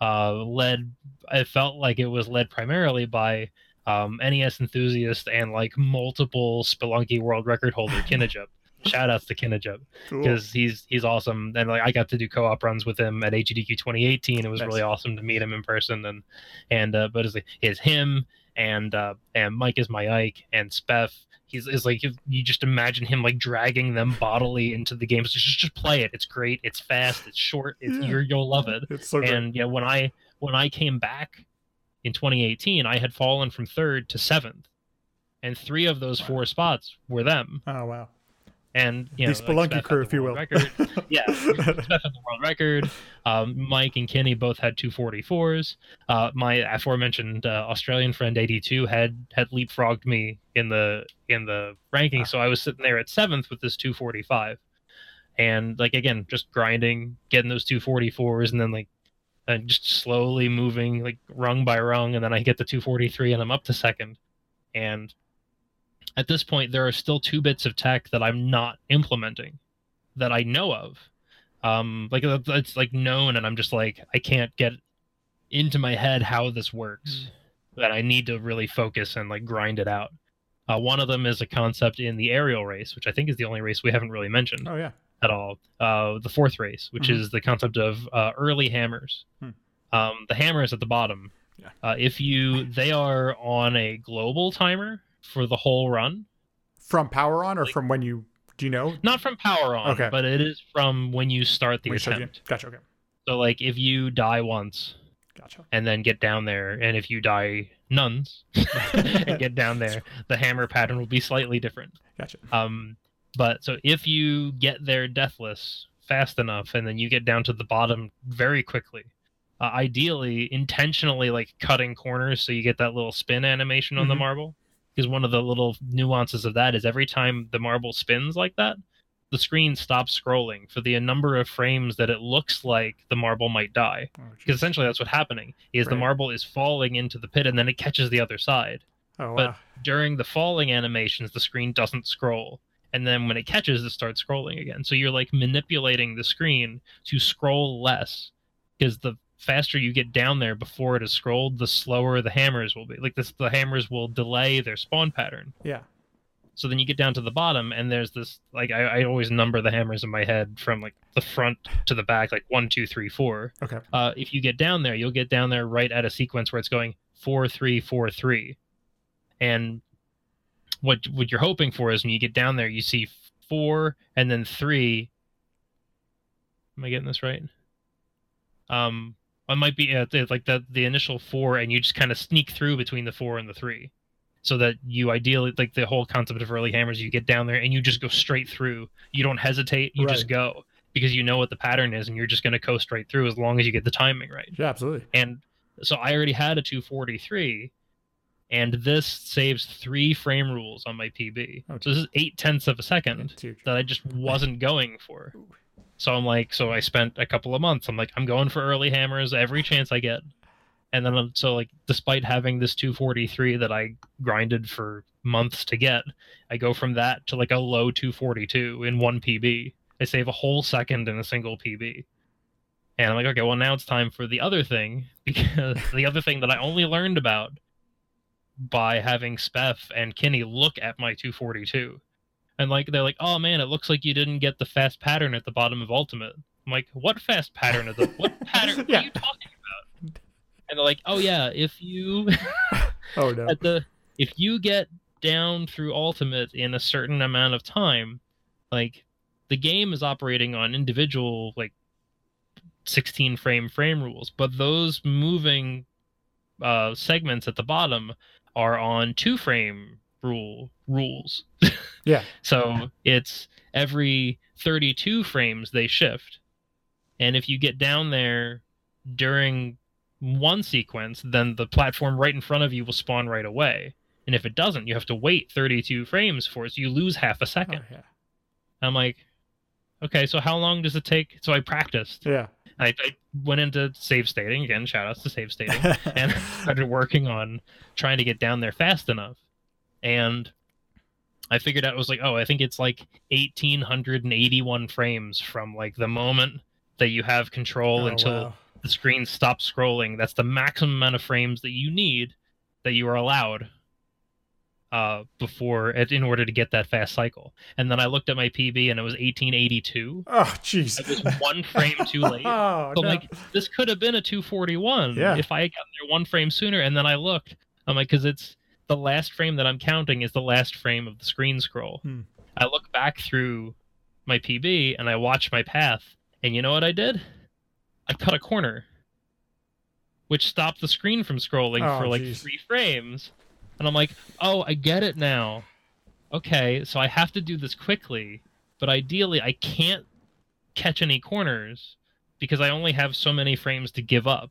Uh, led, I felt like it was led primarily by um, NES enthusiast and like multiple Spelunky world record holder Kinnijup. Shout outs to Kinnijup Cool. because he's he's awesome and like I got to do co-op runs with him at AGDQ 2018. It was Nice. really awesome to meet him in person and and uh, but it's, like- it's him and uh, and Mike is my Ike and Speff. He's is like you just imagine him like dragging them bodily into the game. So just just play it. It's great. It's fast. It's short. It's Yeah. you're, you'll love it It's so and yeah when i when i came back in 2018 i had fallen from third to seventh and three of those Wow. four spots were them Oh wow. And you The know like, Spelunky Speff crew, if you will. record. yeah. Speff had the world record. Um, mike and kenny both had 244s uh, my aforementioned uh, australian friend 82 had had leapfrogged me in the in the ranking. Ah. so i was sitting there at seventh with this 245 and like again just grinding getting those 244s and then like and just slowly moving like rung by rung. And then i get the 243 and i'm up to second. And at this point there are still two bits of tech that i'm not implementing that i know of um like it's like known and i'm just like i can't get into my head how this works that i need to really focus and like grind it out uh, one of them is a concept in the aerial race which i think is the only race we haven't really mentioned Oh yeah. at all. Uh, the fourth race, which Mhm. is the concept of uh, early hammers. Hmm. Um, the hammer is at the bottom. Yeah. Uh, if you, they are on a global timer for the whole run, From power on or Like- from when you do you know? not from power on, Okay. but it is from when you start the start attempt. Gotcha. Okay. So, like, if you die once Gotcha. and then get down there, and if you die nuns and get down there, the hammer pattern will be slightly different. Gotcha. Um, but so if you get there deathless fast enough, and then you get down to the bottom very quickly, uh, ideally intentionally like cutting corners so you get that little spin animation on the Mhm. marble. Because one of the little nuances of that is every time the marble spins like that, the screen stops scrolling for the number of frames that it looks like the marble might die. Oh, Because geez. essentially that's what's happening is the marble is falling into the pit and then it catches the other side oh but- wow. during the falling animations the screen doesn't scroll and then when it catches it starts scrolling again so you're like manipulating the screen to scroll less because the faster you get down there before it is scrolled the slower the hammers will be like this the hammers will delay their spawn pattern Yeah. so then you get down to the bottom and there's this like I, I always number the hammers in my head from like the front to the back like one two three four Okay. uh, if you get down there, you'll get down there right at a sequence where it's going four three four three, and what what you're hoping for is when you get down there, you see four and then three. Am I getting this right? Um, it might be uh, it's like the the initial four, and you just kind of sneak through between the four and the three, so that you ideally like the whole concept of early hammers. You get down there and you just go straight through. You don't hesitate. You just go because you know what the pattern is, and you're just going to go straight through as long as you get the timing right. Yeah. Absolutely. And so I already had a 243, and this saves three frame rules on my PB. Oh, so this is eight tenths of a second that I just wasn't going for. So I'm like, so I spent a couple of months. I'm like, I'm going for early hammers every chance I get. And then I'm- so like, despite having this 243 that I grinded for months to get, I go from that to like a low 242 in one PB. I save a whole second in a single PB. And I'm like, okay, well now it's time for the other thing because the other thing that I only learned about by having Speff and Kenny look at my 242 and like they're like, "Oh man, it looks like you didn't get the fast pattern at the bottom of Ultimate." I'm like, "What fast pattern at the what pattern? What Yeah. are you talking about?" And they're like, "Oh yeah, if you Oh no. at the if you get down through Ultimate in a certain amount of time, like the game is operating on individual like 16 frame frame rules, but those moving uh, segments at the bottom are on two frame rule rules. Yeah. so it's every 32 frames they shift. And if you get down there during one sequence, then the platform right in front of you will spawn right away. And if it doesn't, you have to wait 32 frames for it. So you lose half a second. Oh, yeah. I'm like, okay, so how long does it take? So I practiced. Yeah. I, I went into save stating again. Shout outs to save stating, and I started working on trying to get down there fast enough. And I figured out it was like, oh, I think it's like 1881 frames from like the moment that you have control Oh, until wow. the screen stops scrolling. That's the maximum amount of frames that you need that you are allowed uh, before in order to get that fast cycle. And then I looked at my PB and it was 1882. Oh, jeez. I was one frame too late. Oh, So no. like this could have been a 241 Yeah. if I had gotten there one frame sooner. And then I looked, I'm like, because it's the last frame that I'm counting is the last frame of the screen scroll. Hmm. I look back through my PB and I watch my path, and you know what I did? I cut a corner, which stopped the screen from scrolling Oh, for like geez. three frames. And I'm like, oh, I get it now. Okay, so I have to do this quickly, but ideally I can't catch any corners because I only have so many frames to give up.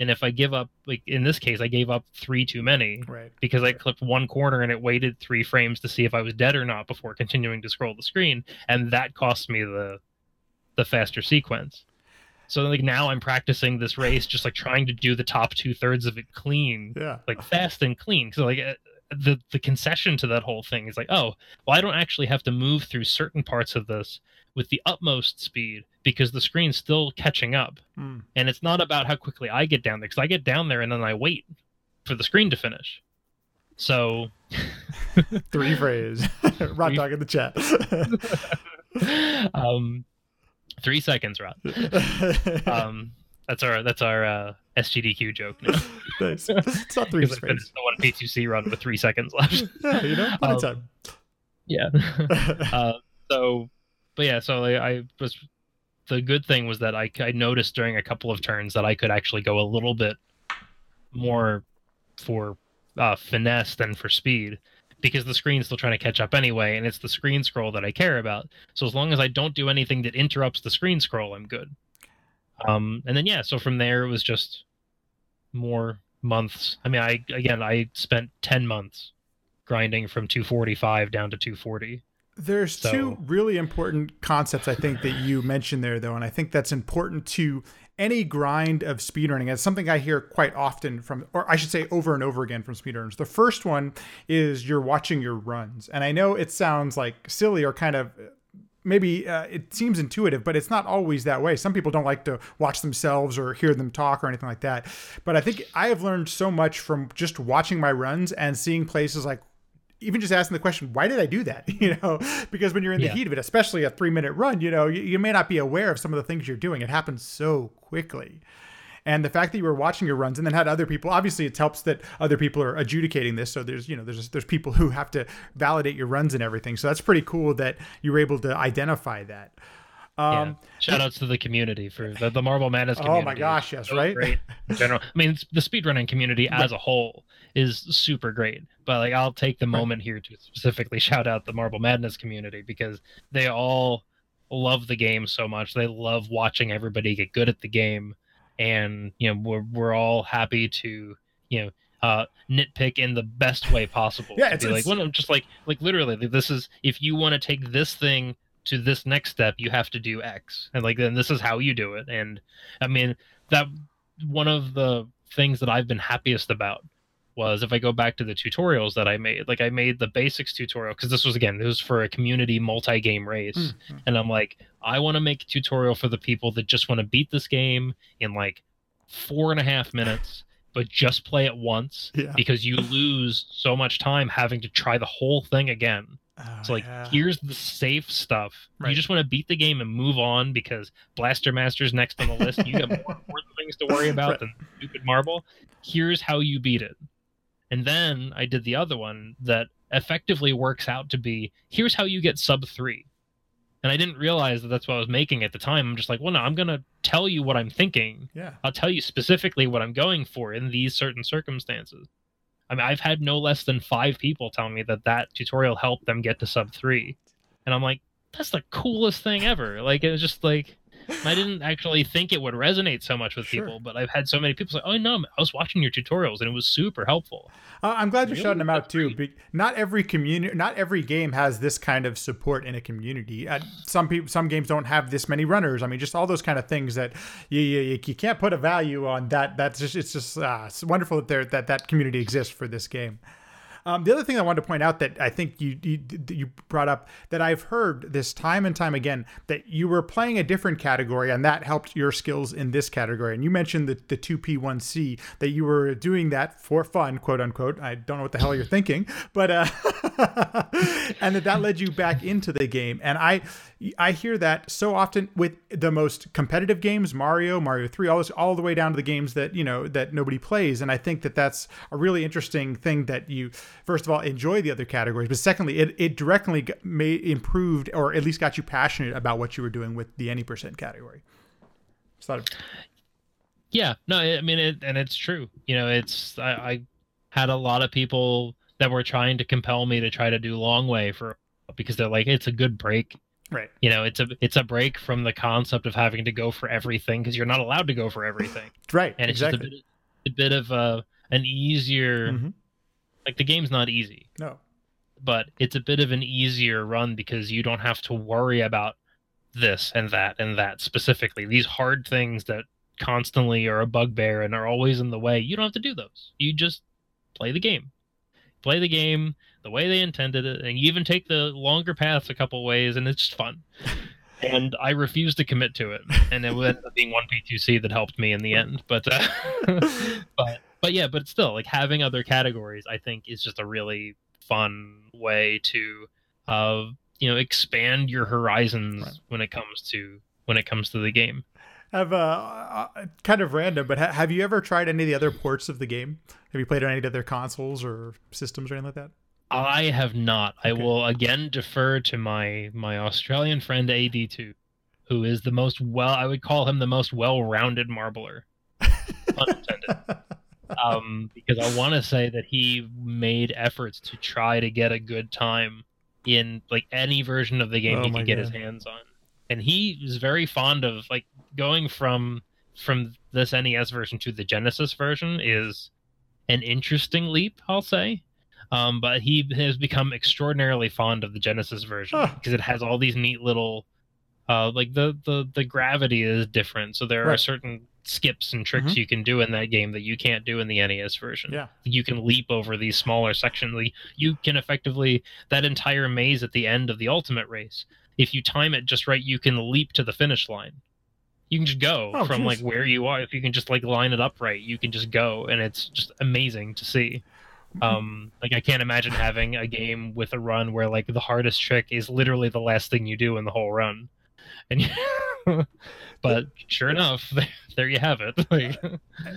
And if I give up, like in this case, I gave up three too many right. because I clipped one corner and it waited three frames to see if I was dead or not before continuing to scroll the screen, and that cost me the the faster sequence. So like now I'm practicing this race, just like trying to do the top two thirds of it clean, Yeah. like fast and clean. So like uh, the the concession to that whole thing is like, oh, well, I don't actually have to move through certain parts of this with the utmost speed because the screen's still catching up, Mm. and it's not about how quickly I get down there because I get down there and then I wait for the screen to finish. So Three phrase. Rod Dog in the chat. um, three seconds, Rod. Um, that's our that's our uh, SGDQ joke now. nice. It's not three Because I phrase. finished the one P2C run with three seconds left. Yeah, you know, plenty Um, yeah. uh, so, but yeah, so I, I was. The good thing was that I, I noticed during a couple of turns that I could actually go a little bit more for uh, finesse than for speed because the screen's still trying to catch up anyway, and it's the screen scroll that I care about. So as long as I don't do anything that interrupts the screen scroll, I'm good. Um, and then yeah, so from there it was just more months. I mean, I again I spent ten months grinding from 245 down to 240. There's So- two really important concepts I think that you mentioned there, though, and I think that's important to any grind of speedrunning. It's something I hear quite often from, or I should say, over and over again from speedrunners. The first one is you're watching your runs, and I know it sounds like silly or kind of maybe uh, it seems intuitive, but it's not always that way. Some people don't like to watch themselves or hear them talk or anything like that. But I think I have learned so much from just watching my runs and seeing places like even just asking the question, why did I do that? You know, because when you're in the Yeah. heat of it, especially a three minute run, you know, you, you may not be aware of some of the things you're doing. It happens so quickly. And the fact that you were watching your runs and then had other people, obviously, it helps that other people are adjudicating this. So there's, you know, there's there's people who have to validate your runs and everything. So that's pretty cool that you were able to identify that. Um, yeah. Shout outs to the community for the, the Marble Madness Oh my gosh, yes, so right? Great in general. I mean, it's- the speedrunning community as a whole is super great. But like, I'll take the moment here to specifically shout out the Marble Madness community because they all love the game so much. They love watching everybody get good at the game, and you know, we're we're all happy to you know. Uh, nitpick in the best way possible. Yeah, it's- like, it's- well, no, just like, like literally, this is if you want to take this thing to this next step you have to do x and like then this is how you do it and i mean that one of the things that i've been happiest about was if i go back to the tutorials that i made like i made the basics tutorial because this was again this was for a community multi-game race Mm, and i'm like i want to make a tutorial for the people that just want to beat this game in like four and a half minutes but just play it once yeah. because you lose so much time having to try the whole thing again Oh, so like, yeah. here's the safe stuff. Right. You just want to beat the game and move on because Blaster Master's next on the list. You got more important things to worry about Right. than stupid marble. Here's how you beat it. And then I did the other one that effectively works out to be here's how you get sub three. and I didn't realize that that's what I was making at the time. I'm just like, well, no, I'm gonna tell you what I'm thinking. Yeah. I'll tell you specifically what I'm going for in these certain circumstances. I mean, I've had no less than five people tell me that that tutorial helped them get to sub three, and I'm like, that's the coolest thing ever. Like it was just like I didn't actually think it would resonate so much with Sure. people, but I've had so many people say, "Oh no, I was watching your tutorials and it was super helpful." Uh, I'm glad you're Really? shouting them out too. Be- not every community, not every game has this kind of support in a community. Uh, some people, some games don't have this many runners. I mean, just all those kind of things that you you, you can't put a value on. That that's just it's just uh, it's wonderful that there that that community exists for this game. Um, the other thing I wanted to point out that I think you, you you brought up that I've heard this time and time again that you were playing a different category and that helped your skills in this category. And you mentioned the the two P one C that you were doing that for fun, quote unquote. I don't know what the hell you're thinking, but uh, and that that led you back into the game. And I I hear that so often with the most competitive games, Mario, Mario Three, all this, all the way down to the games that you know that nobody plays. And I think that that's a really interesting thing that you first of all enjoy the other categories, but secondly, it it directly may improved or at least got you passionate about what you were doing with the any percent category. Just thought of- Yeah, no, I I mean, it, and it's true. You know, it's I, I had a lot of people that were trying to compel me to try to do long way for because they're like, it's a good break. Right. You know, it's a it's a break from the concept of having to go for everything because you're not allowed to go for everything, Right. and it's exactly. just a bit a bit of a an easier Mhm. like the game's not easy, No. but it's a bit of an easier run because you don't have to worry about this and that and that specifically. These hard things that constantly are a bugbear and are always in the way. You don't have to do those. You just play the game. Play the game the way they intended it, and you even take the longer paths a couple ways, and it's just fun. And I refused to commit to it, and it ended up being one P2C that helped me in the end. But, uh, but, but yeah, but still, like having other categories, I think is just a really fun way to, uh, you know, expand your horizons Right. when it comes to when it comes to the game. Have uh, uh, kind of random, but ha- have you ever tried any of the other ports of the game? Have you played on any of the other consoles or systems or anything like that? I have not. I will again defer to my my Australian friend AD2, who is the most well I would call him the most well-rounded marbler. Um, because I want to say that he made efforts to try to get a good time in like any version of the game Oh he could get his hands on, and he is very fond of like going from from this NES version to the Genesis version is an interesting leap, I'll say. Um, but he has become extraordinarily fond of the Genesis version Huh. because it has all these neat little, uh, like the the the gravity is different. So there are certain skips and tricks Mhm. you can do in that game that you can't do in the NES version. Yeah. You can leap over these smaller sections. You can effectively that entire maze at the end of the ultimate race. If you time it just right, you can leap to the finish line. You can just go Oh, from geez. like where you are. If you can just like line it up right, you can just go, and it's just amazing to see. Um, like I can't imagine having a game with a run where like the hardest trick is literally the last thing you do in the whole run, and but sure enough, there you have it. Like,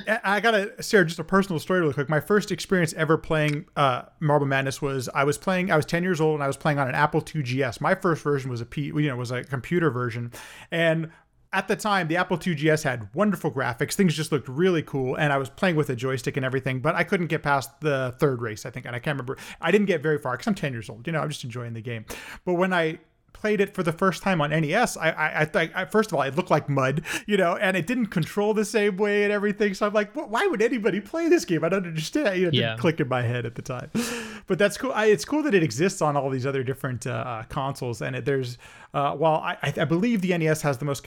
I I gotta share just a personal story really quick. My first experience ever playing uh, Marble Madness was I was playing. I was ten years old and I was playing on an Apple II GS. My first version was a P, you know, was a computer version, and at the time the Apple II GS had wonderful graphics. Things just looked really cool, and I was playing with a joystick and everything. But I couldn't get past the third race, I think, and I can't remember. I didn't get very far because I'm ten years old. You know, I'm just enjoying the game. But when I played it for the first time on NES, I, I, I, I first of all, it looked like mud, you know, and it didn't control the same way and everything. So I'm like, "Wh- why would anybody play this game? I don't understand. You know, it Yeah. didn't click in my head at the time. But that's cool. I, it's cool that it exists on all these other different uh, uh, consoles. And it, there's, uh, while I, I I believe the NES has the most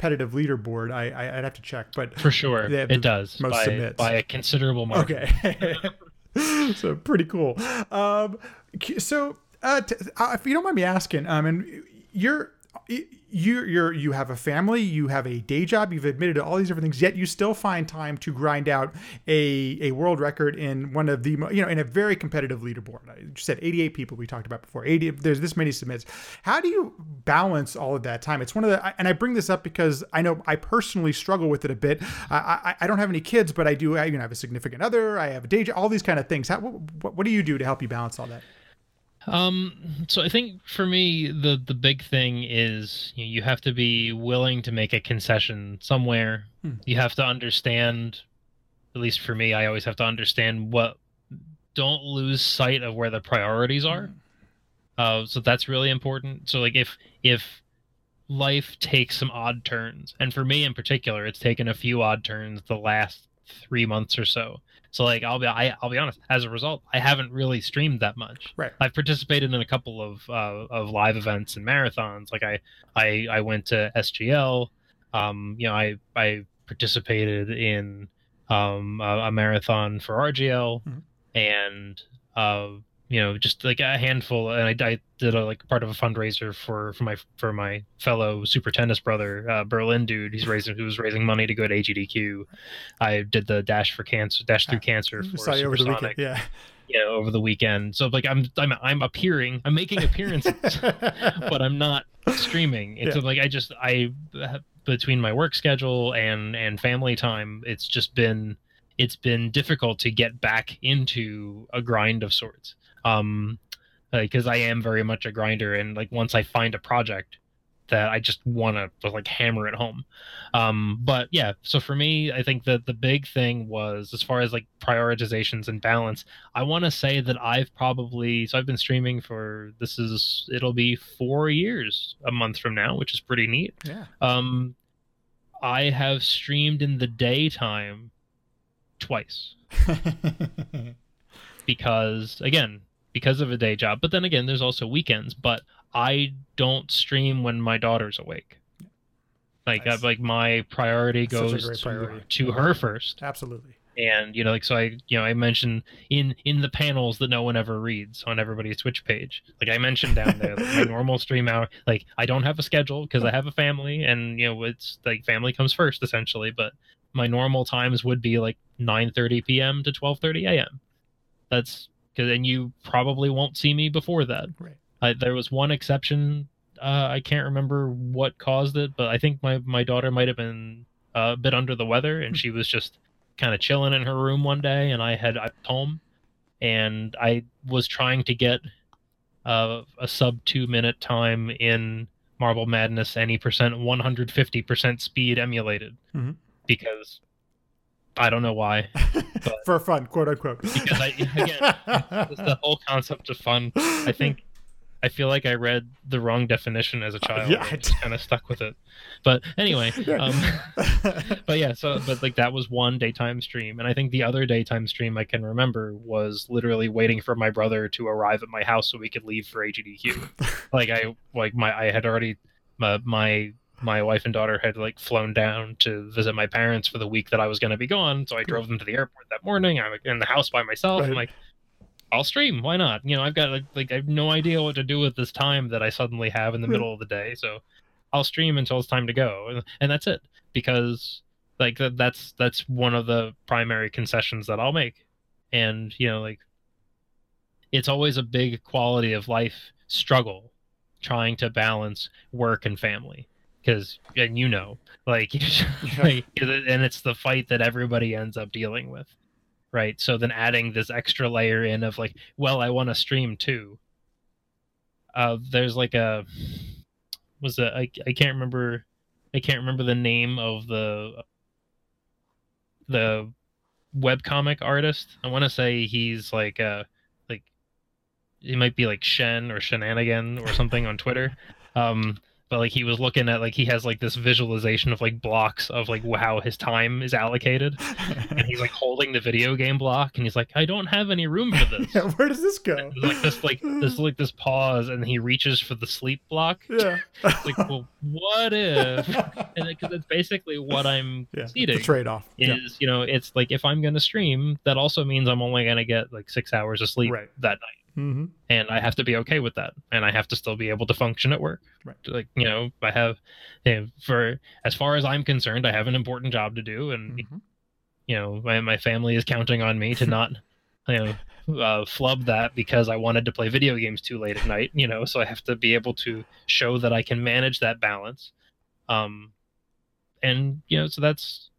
competitive leaderboard, I, I I'd have to check, but for sure, it does most by, submits. by a considerable margin. Okay. so pretty cool. Um, so uh, t- uh, if you don't mind me asking, um, and you're you you're you have a family, you have a day job, you've admitted to all these different things, yet you still find time to grind out a a world record in one of the you know in a very competitive leaderboard. I said 88 people we talked about before. 80 there's this many submits. How do you balance all of that time? It's one of the and I bring this up because I know I personally struggle with it a bit. I I, I don't have any kids, but I do I, you know have a significant other. I have a day job. All these kind of things. How, what, what do you do to help you balance all that? Um, so I think for me, the the big thing is you, know, you have to be willing to make a concession somewhere. Hmm. You have to understand, at least for me, I always have to understand what. Don't lose sight of where the priorities are. Hmm. Uh, so that's really important. So like if if life takes some odd turns, and for me in particular, it's taken a few odd turns the last three months or so. So like I'll be I, I'll be honest. As a result, I haven't really streamed that much. Right. I've participated in a couple of uh, of live events and marathons. Like I I I went to SGL. Um, you know I I participated in um a, a marathon for RGL Mhm. and uh you know just like a handful and I, I did a like part of a fundraiser for for my for my fellow super tennis brother uh, Berlin dude he's raising who was raising money to go to AGDQ I did the dash for cancer dash through cancer for you over the weekend. Yeah. you know, over the weekend so like I'm I'm I'm appearing I'm making appearances but I'm not streaming. It's Yeah. like I just I between my work schedule and and family time, it's just been it's been difficult to get back into a grind of sorts. Um because I am very much a grinder and like once I find a project that I just want to like hammer it home. Um but yeah, so for me, I think that the big thing was as far as like prioritizations and balance, I want to say that I've probably so I've been streaming for this is it'll be 4 years a month from now, which is pretty neat. yeah. Um I have streamed in the daytime twice because again, because of a day job. But then again, there's also weekends, but I don't stream when my daughter's awake. Like Nice. uh, like my priority a goes to, priority. to her first Absolutely. and you know like so i you know i mentioned in in the panels that no one ever reads on everybody's twitch page like i mentioned down there like my normal stream hour like i don't have a schedule because i have a family and you know it's like family comes first essentially but my normal times would be like 9:30 p.m. to 12:30 a.m. that's because and you probably won't see me before that Right. I, there was one exception uh, i can't remember what caused it but i think my my daughter might have been uh, a bit under the weather and she was just kind of chilling in her room one day and I had I home and I was trying to get uh, a sub 2 minute time in Marble Madness any percent 150% speed emulated Mhm. because I don't know why For fun, quote unquote. because I again it's the whole concept of fun I think I feel like I read the wrong definition as a child yeah, I just kind of stuck with it but anyway Yeah. um but yeah so but like that was one daytime stream and i think the other daytime stream i can remember was literally waiting for my brother to arrive at my house so we could leave for agdq like i like my i had already my my my wife and daughter had like flown down to visit my parents for the week that i was going to be gone so i drove them to the airport that morning i'm in the house by myself i'm like I'll stream. Why not? You know, I've got like, like I have no idea what to do with this time that I suddenly have in the middle of the day. So I'll stream until it's time to go, and, and that's it. Because like that, that's that's one of the primary concessions that I'll make, and you know, like it's always a big quality of life struggle trying to balance work and family. Because and you know, like, like, and it's the fight that everybody ends up dealing with right? So then adding this extra layer in of like well i want to stream too. Uh there's like a was a I, I can't remember i can't remember the name of the the webcomic artist. I want to say he's like uh like he might be like shen or shenanigan or something on twitter. Um but like he was looking at like he has like this visualization of like blocks of like how his time is allocated and he's like holding the video game block and he's like i don't have any room for this yeah, where does this go? There's, like this like this like this pause and he reaches for the sleep block Yeah. like well what if and because it's basically what i'm yeah. The trade off. is Yeah. you know it's like if i'm gonna stream that also means i'm only gonna get like six hours of sleep Right. that night hmm and I have to be okay with that, and I have to still be able to function at work. Right. Like you know, I have, you know, for as far as I'm concerned, I have an important job to do, and hmm you know, my my family is counting on me to not, you know, uh, flub that because I wanted to play video games too late at night. You know, so I have to be able to show that I can manage that balance. Um, and you know, so that's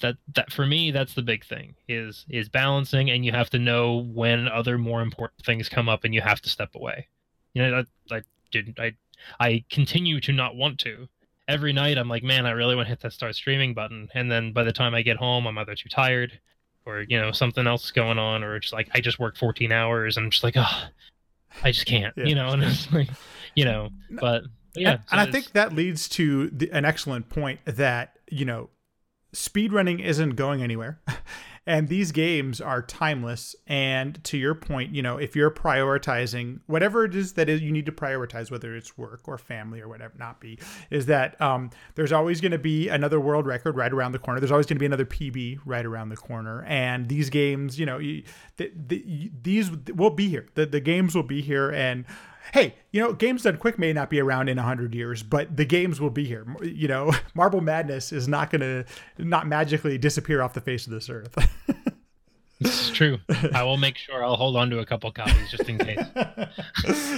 that that for me that's the big thing is is balancing and you have to know when other more important things come up and you have to step away. You know i, I didn't i i continue to not want to. Every night i'm like man i really want to hit that start streaming button. And then by the time i get home i'm either too tired or you know something else is going on or just like i just worked 14 hours and i'm just like oh i just can't yeah. you know and it's like you know but yeah and, so and i think that leads to the, an excellent point that you know speedrunning isn't going anywhere. and these games are timeless. And to your point you know if you're prioritizing whatever it is that is you need to prioritize whether it's work or family or whatever not be is that um, there's always going to be another world record right around the corner. There's always going to be another pb right around the corner. And these games you know the, the, these will be here. The, the games will be here. And hey, you know, games done quick may not be around in 100 years, but the games will be here. You know, Marble Madness is not going to not magically disappear off the face of this earth. It's true. I will make sure I'll hold on to a couple copies just in case.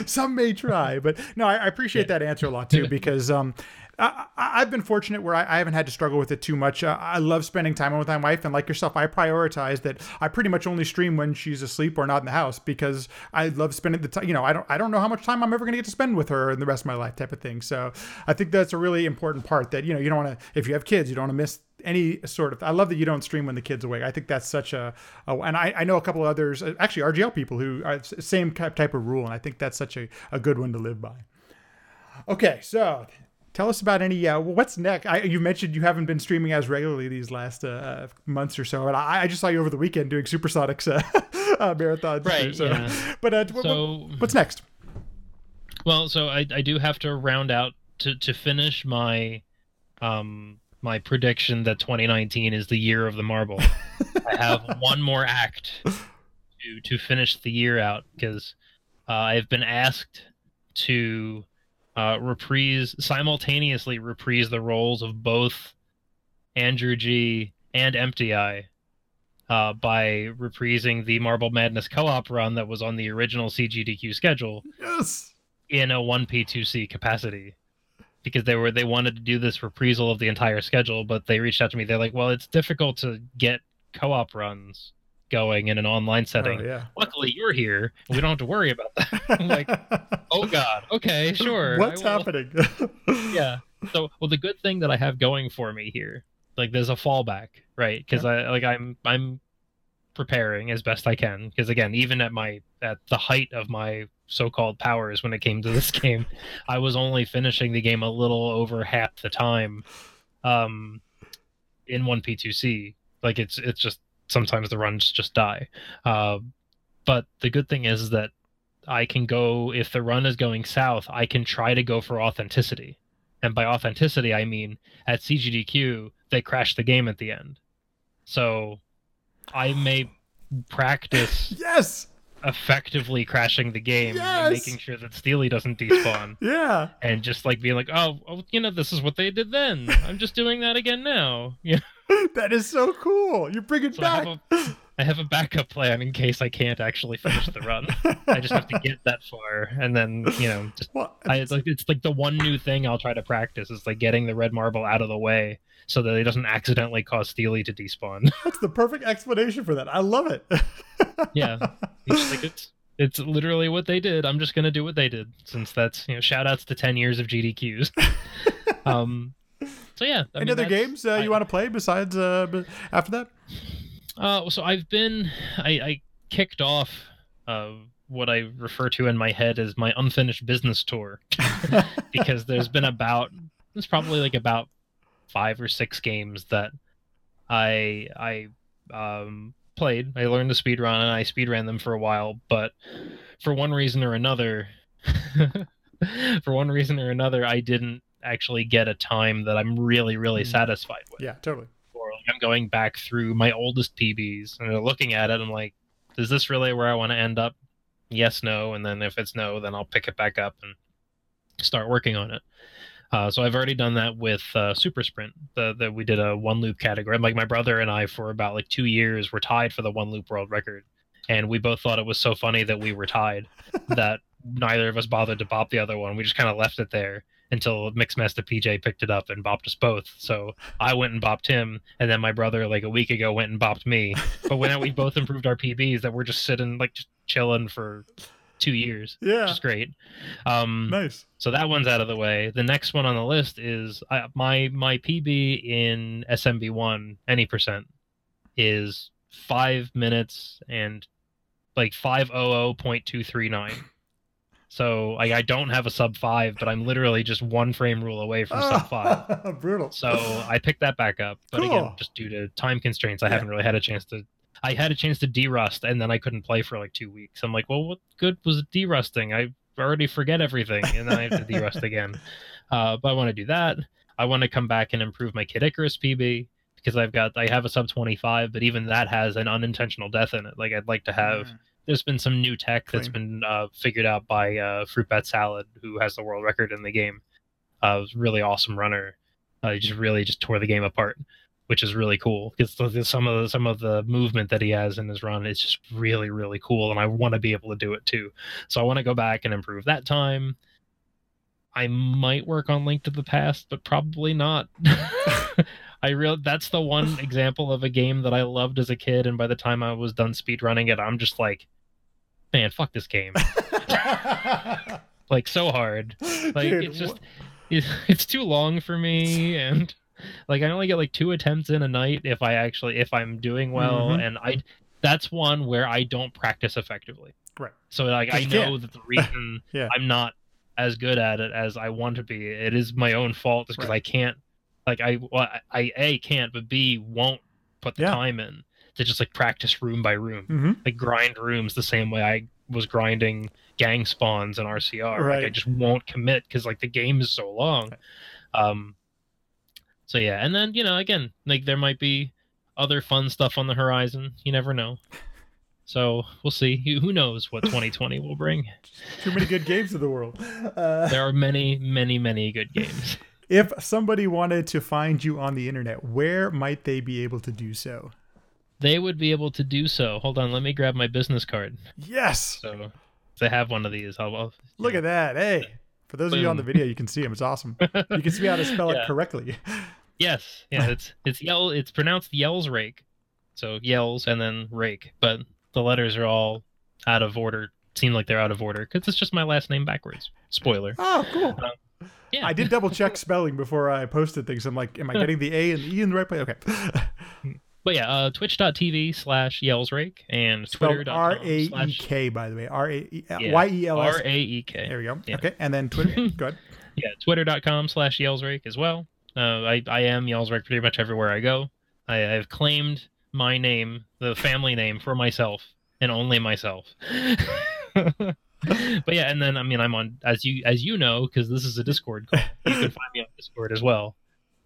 Some may try, but no, I, I appreciate that answer a lot too because um, I, have been fortunate where I, I, haven't had to struggle with it too much. Uh, I love spending time with my wife, and like yourself, I prioritize that. I pretty much only stream when she's asleep or not in the house because I love spending the time. You know, I don't I don't know how much time I'm ever going to get to spend with her in the rest of my life, type of thing. So I think that's a really important part that you know you don't want to if you have kids, you don't want to miss any sort of i love that you don't stream when the kids awake i think that's such a, a and I, I know a couple of others uh, actually rgl people who are same type of rule and i think that's such a, a good one to live by okay so Tell us about any. Uh, what's next? I, you mentioned you haven't been streaming as regularly these last uh, months or so, and I, I, just saw you over the weekend doing Supersonics uh, uh, marathons. Right. Too, so. Yeah. But uh, so, what's next? Well, so I, I do have to round out to to finish my um my prediction that 2019 is the year of the marble. I have one more act to to finish the year out because uh, I've been asked to uh, reprise simultaneously reprise the roles of both Andrew G and Empty Eye uh, by reprising the Marble Madness co-op run that was on the original CGDQ schedule. Yes. In a 1P2C capacity. Because they were they wanted to do this reprisal of the entire schedule, but they reached out to me. They're like, "Well, it's difficult to get co-op runs going in an online setting. Oh, yeah. Luckily, you're here. We don't have to worry about that. I'm like, oh god, okay, sure. What's happening? yeah. So, well, the good thing that I have going for me here, like, there's a fallback, right? Because yeah. I like I'm I'm preparing as best I can. Because again, even at my at the height of my so-called powers when it came to this game, I was only finishing the game a little over half the time, um, in one P2C. Like it's it's just sometimes the runs just die. Uh, but the good thing is that I can go if the run is going south, I can try to go for authenticity. And by authenticity, I mean at CGDQ they crash the game at the end. So I may practice yes effectively crashing the game yes! and making sure that Steely doesn't despawn. yeah. And just like being like, oh, oh, you know, this is what they did then. I'm just doing that again now. Yeah. that is so cool. You bring it so back. I have, a, I have a backup plan in case I can't actually finish the run. I just have to get that far, and then you know, just I, it's like it's like the one new thing I'll try to practice is like getting the red marble out of the way so that it doesn't accidentally cause Steely to despawn. That's the perfect explanation for that. I love it. yeah, it's like it's it's literally what they did. I'm just gonna do what they did since that's you know shout outs to ten years of GDQs. um, so yeah. I Any mean, other games uh, you want to play besides uh, after that? Uh, so I've been I, I kicked off uh, what I refer to in my head as my unfinished business tour because there's been about there's probably like about five or six games that I I um, played. I learned to speed run and I speed ran them for a while, but for one reason or another, for one reason or another, I didn't actually get a time that I'm really, really mm. satisfied with. Yeah, totally. Or like I'm going back through my oldest PBs and looking at it, I'm like, is this really where I want to end up? Yes, no, and then if it's no, then I'll pick it back up and start working on it. Uh, so I've already done that with uh, Super Sprint. The, the we did a one loop category. Like my brother and I, for about like two years, were tied for the one loop world record, and we both thought it was so funny that we were tied that neither of us bothered to bop the other one. We just kind of left it there until Mixmaster PJ picked it up and bopped us both. So I went and bopped him, and then my brother like a week ago went and bopped me. But when we both improved our PBs, that we're just sitting like just chilling for two years. Yeah. Which is great. Um, nice. So that one's out of the way. The next one on the list is uh, my my PB in SMB one any percent is five minutes and like five oh oh point two three nine. So like I don't have a sub five, but I'm literally just one frame rule away from sub five. Brutal. So I picked that back up, but Cool. again, just due to time constraints, I Yeah. haven't really had a chance to. I had a chance to derust, and then I couldn't play for like two weeks. I'm like, well, what good was derusting? I already forget everything, and then I have to derust again. Uh, but I want to do that. I want to come back and improve my Kid Icarus PB because I've got I have a sub 25, but even that has an unintentional death in it. Like I'd like to have. Mm. There's been some new tech that's been uh, figured out by uh, Fruit Bat Salad, who has the world record in the game. Uh, a really awesome runner. Uh, he just really just tore the game apart, which is really cool because some of the some of the movement that he has in his run is just really really cool, and I want to be able to do it too. So I want to go back and improve that time. I might work on Link to the Past, but probably not. I real that's the one example of a game that I loved as a kid, and by the time I was done speedrunning it, I'm just like, man, fuck this game. like so hard. Like Dude, it's just it- it's too long for me and like I only get like two attempts in a night if I actually if I'm doing well Mhm. and I that's one where I don't practice effectively. Right. So like I know that the reason Yeah. I'm not as good at it as I want to be, it is my own fault because Right. I can't like I well, I A can't but B won't put the Yeah. time in to just like practice room by room Mhm. like grind rooms the same way I was grinding gang spawns in RCR. Like I just won't commit because like the game is so long. Um. So yeah, and then you know again like there might be other fun stuff on the horizon. You never know. So we'll see. Who who knows what 2020 will bring? Too many good games in the world. Uh, There are many, many, many good games. if somebody wanted to find you on the internet, where might they be able to do so? They would be able to do so. Hold on, let me grab my business card. Yes. So they have one of these. I'll, I'll Look at that. Hey. For those of you on the video, you can see him. It's awesome. You can see how to spell it correctly. Yes, yeah, it's it's yell. It's pronounced yells rake, so yells and then rake, but the letters are all out of order. Seem like they're out of order because it's just my last name backwards. Spoiler. Oh, cool. Um, yeah, I did double check spelling before I posted things. I'm like, am I getting the A and the E in the right place? Okay. But yeah, uh, twitch.tv slash Yelsraek and twitter.com R A E K, by the way. R A E. Y E L S. R A E K. There we go. Yeah. Okay. And then Twitter. Good. Yeah, twitter.com slash Yelsraek as well. Uh, I, I am Yelsraek pretty much everywhere I go. I, I've claimed my name, the family name, for myself and only myself. but yeah, and then I mean I'm on as you as you know because this is a Discord call. You can find me on Discord as well.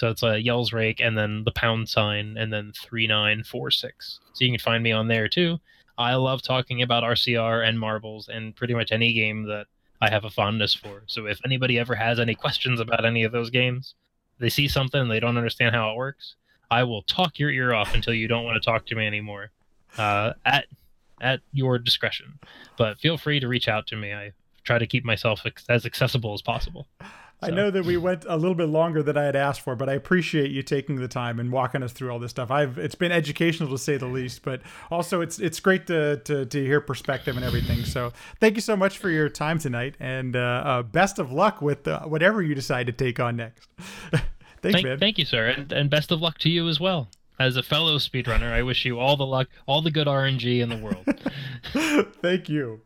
So it's a Yelsraek and then the pound sign and then three nine four six. So you can find me on there too. I love talking about RCR and marbles and pretty much any game that I have a fondness for. So if anybody ever has any questions about any of those games, they see something they don't understand how it works, I will talk your ear off until you don't want to talk to me anymore. Uh, at at your discretion, but feel free to reach out to me. I try to keep myself as accessible as possible. I know that we went a little bit longer than I had asked for, but I appreciate you taking the time and walking us through all this stuff. I've it's been educational to say the least, but also it's it's great to to, to hear perspective and everything. So thank you so much for your time tonight, and uh, uh, best of luck with uh, whatever you decide to take on next. Thanks, Thank, man. thank you, sir, and, and best of luck to you as well. As a fellow speedrunner, I wish you all the luck, all the good RNG in the world. thank you.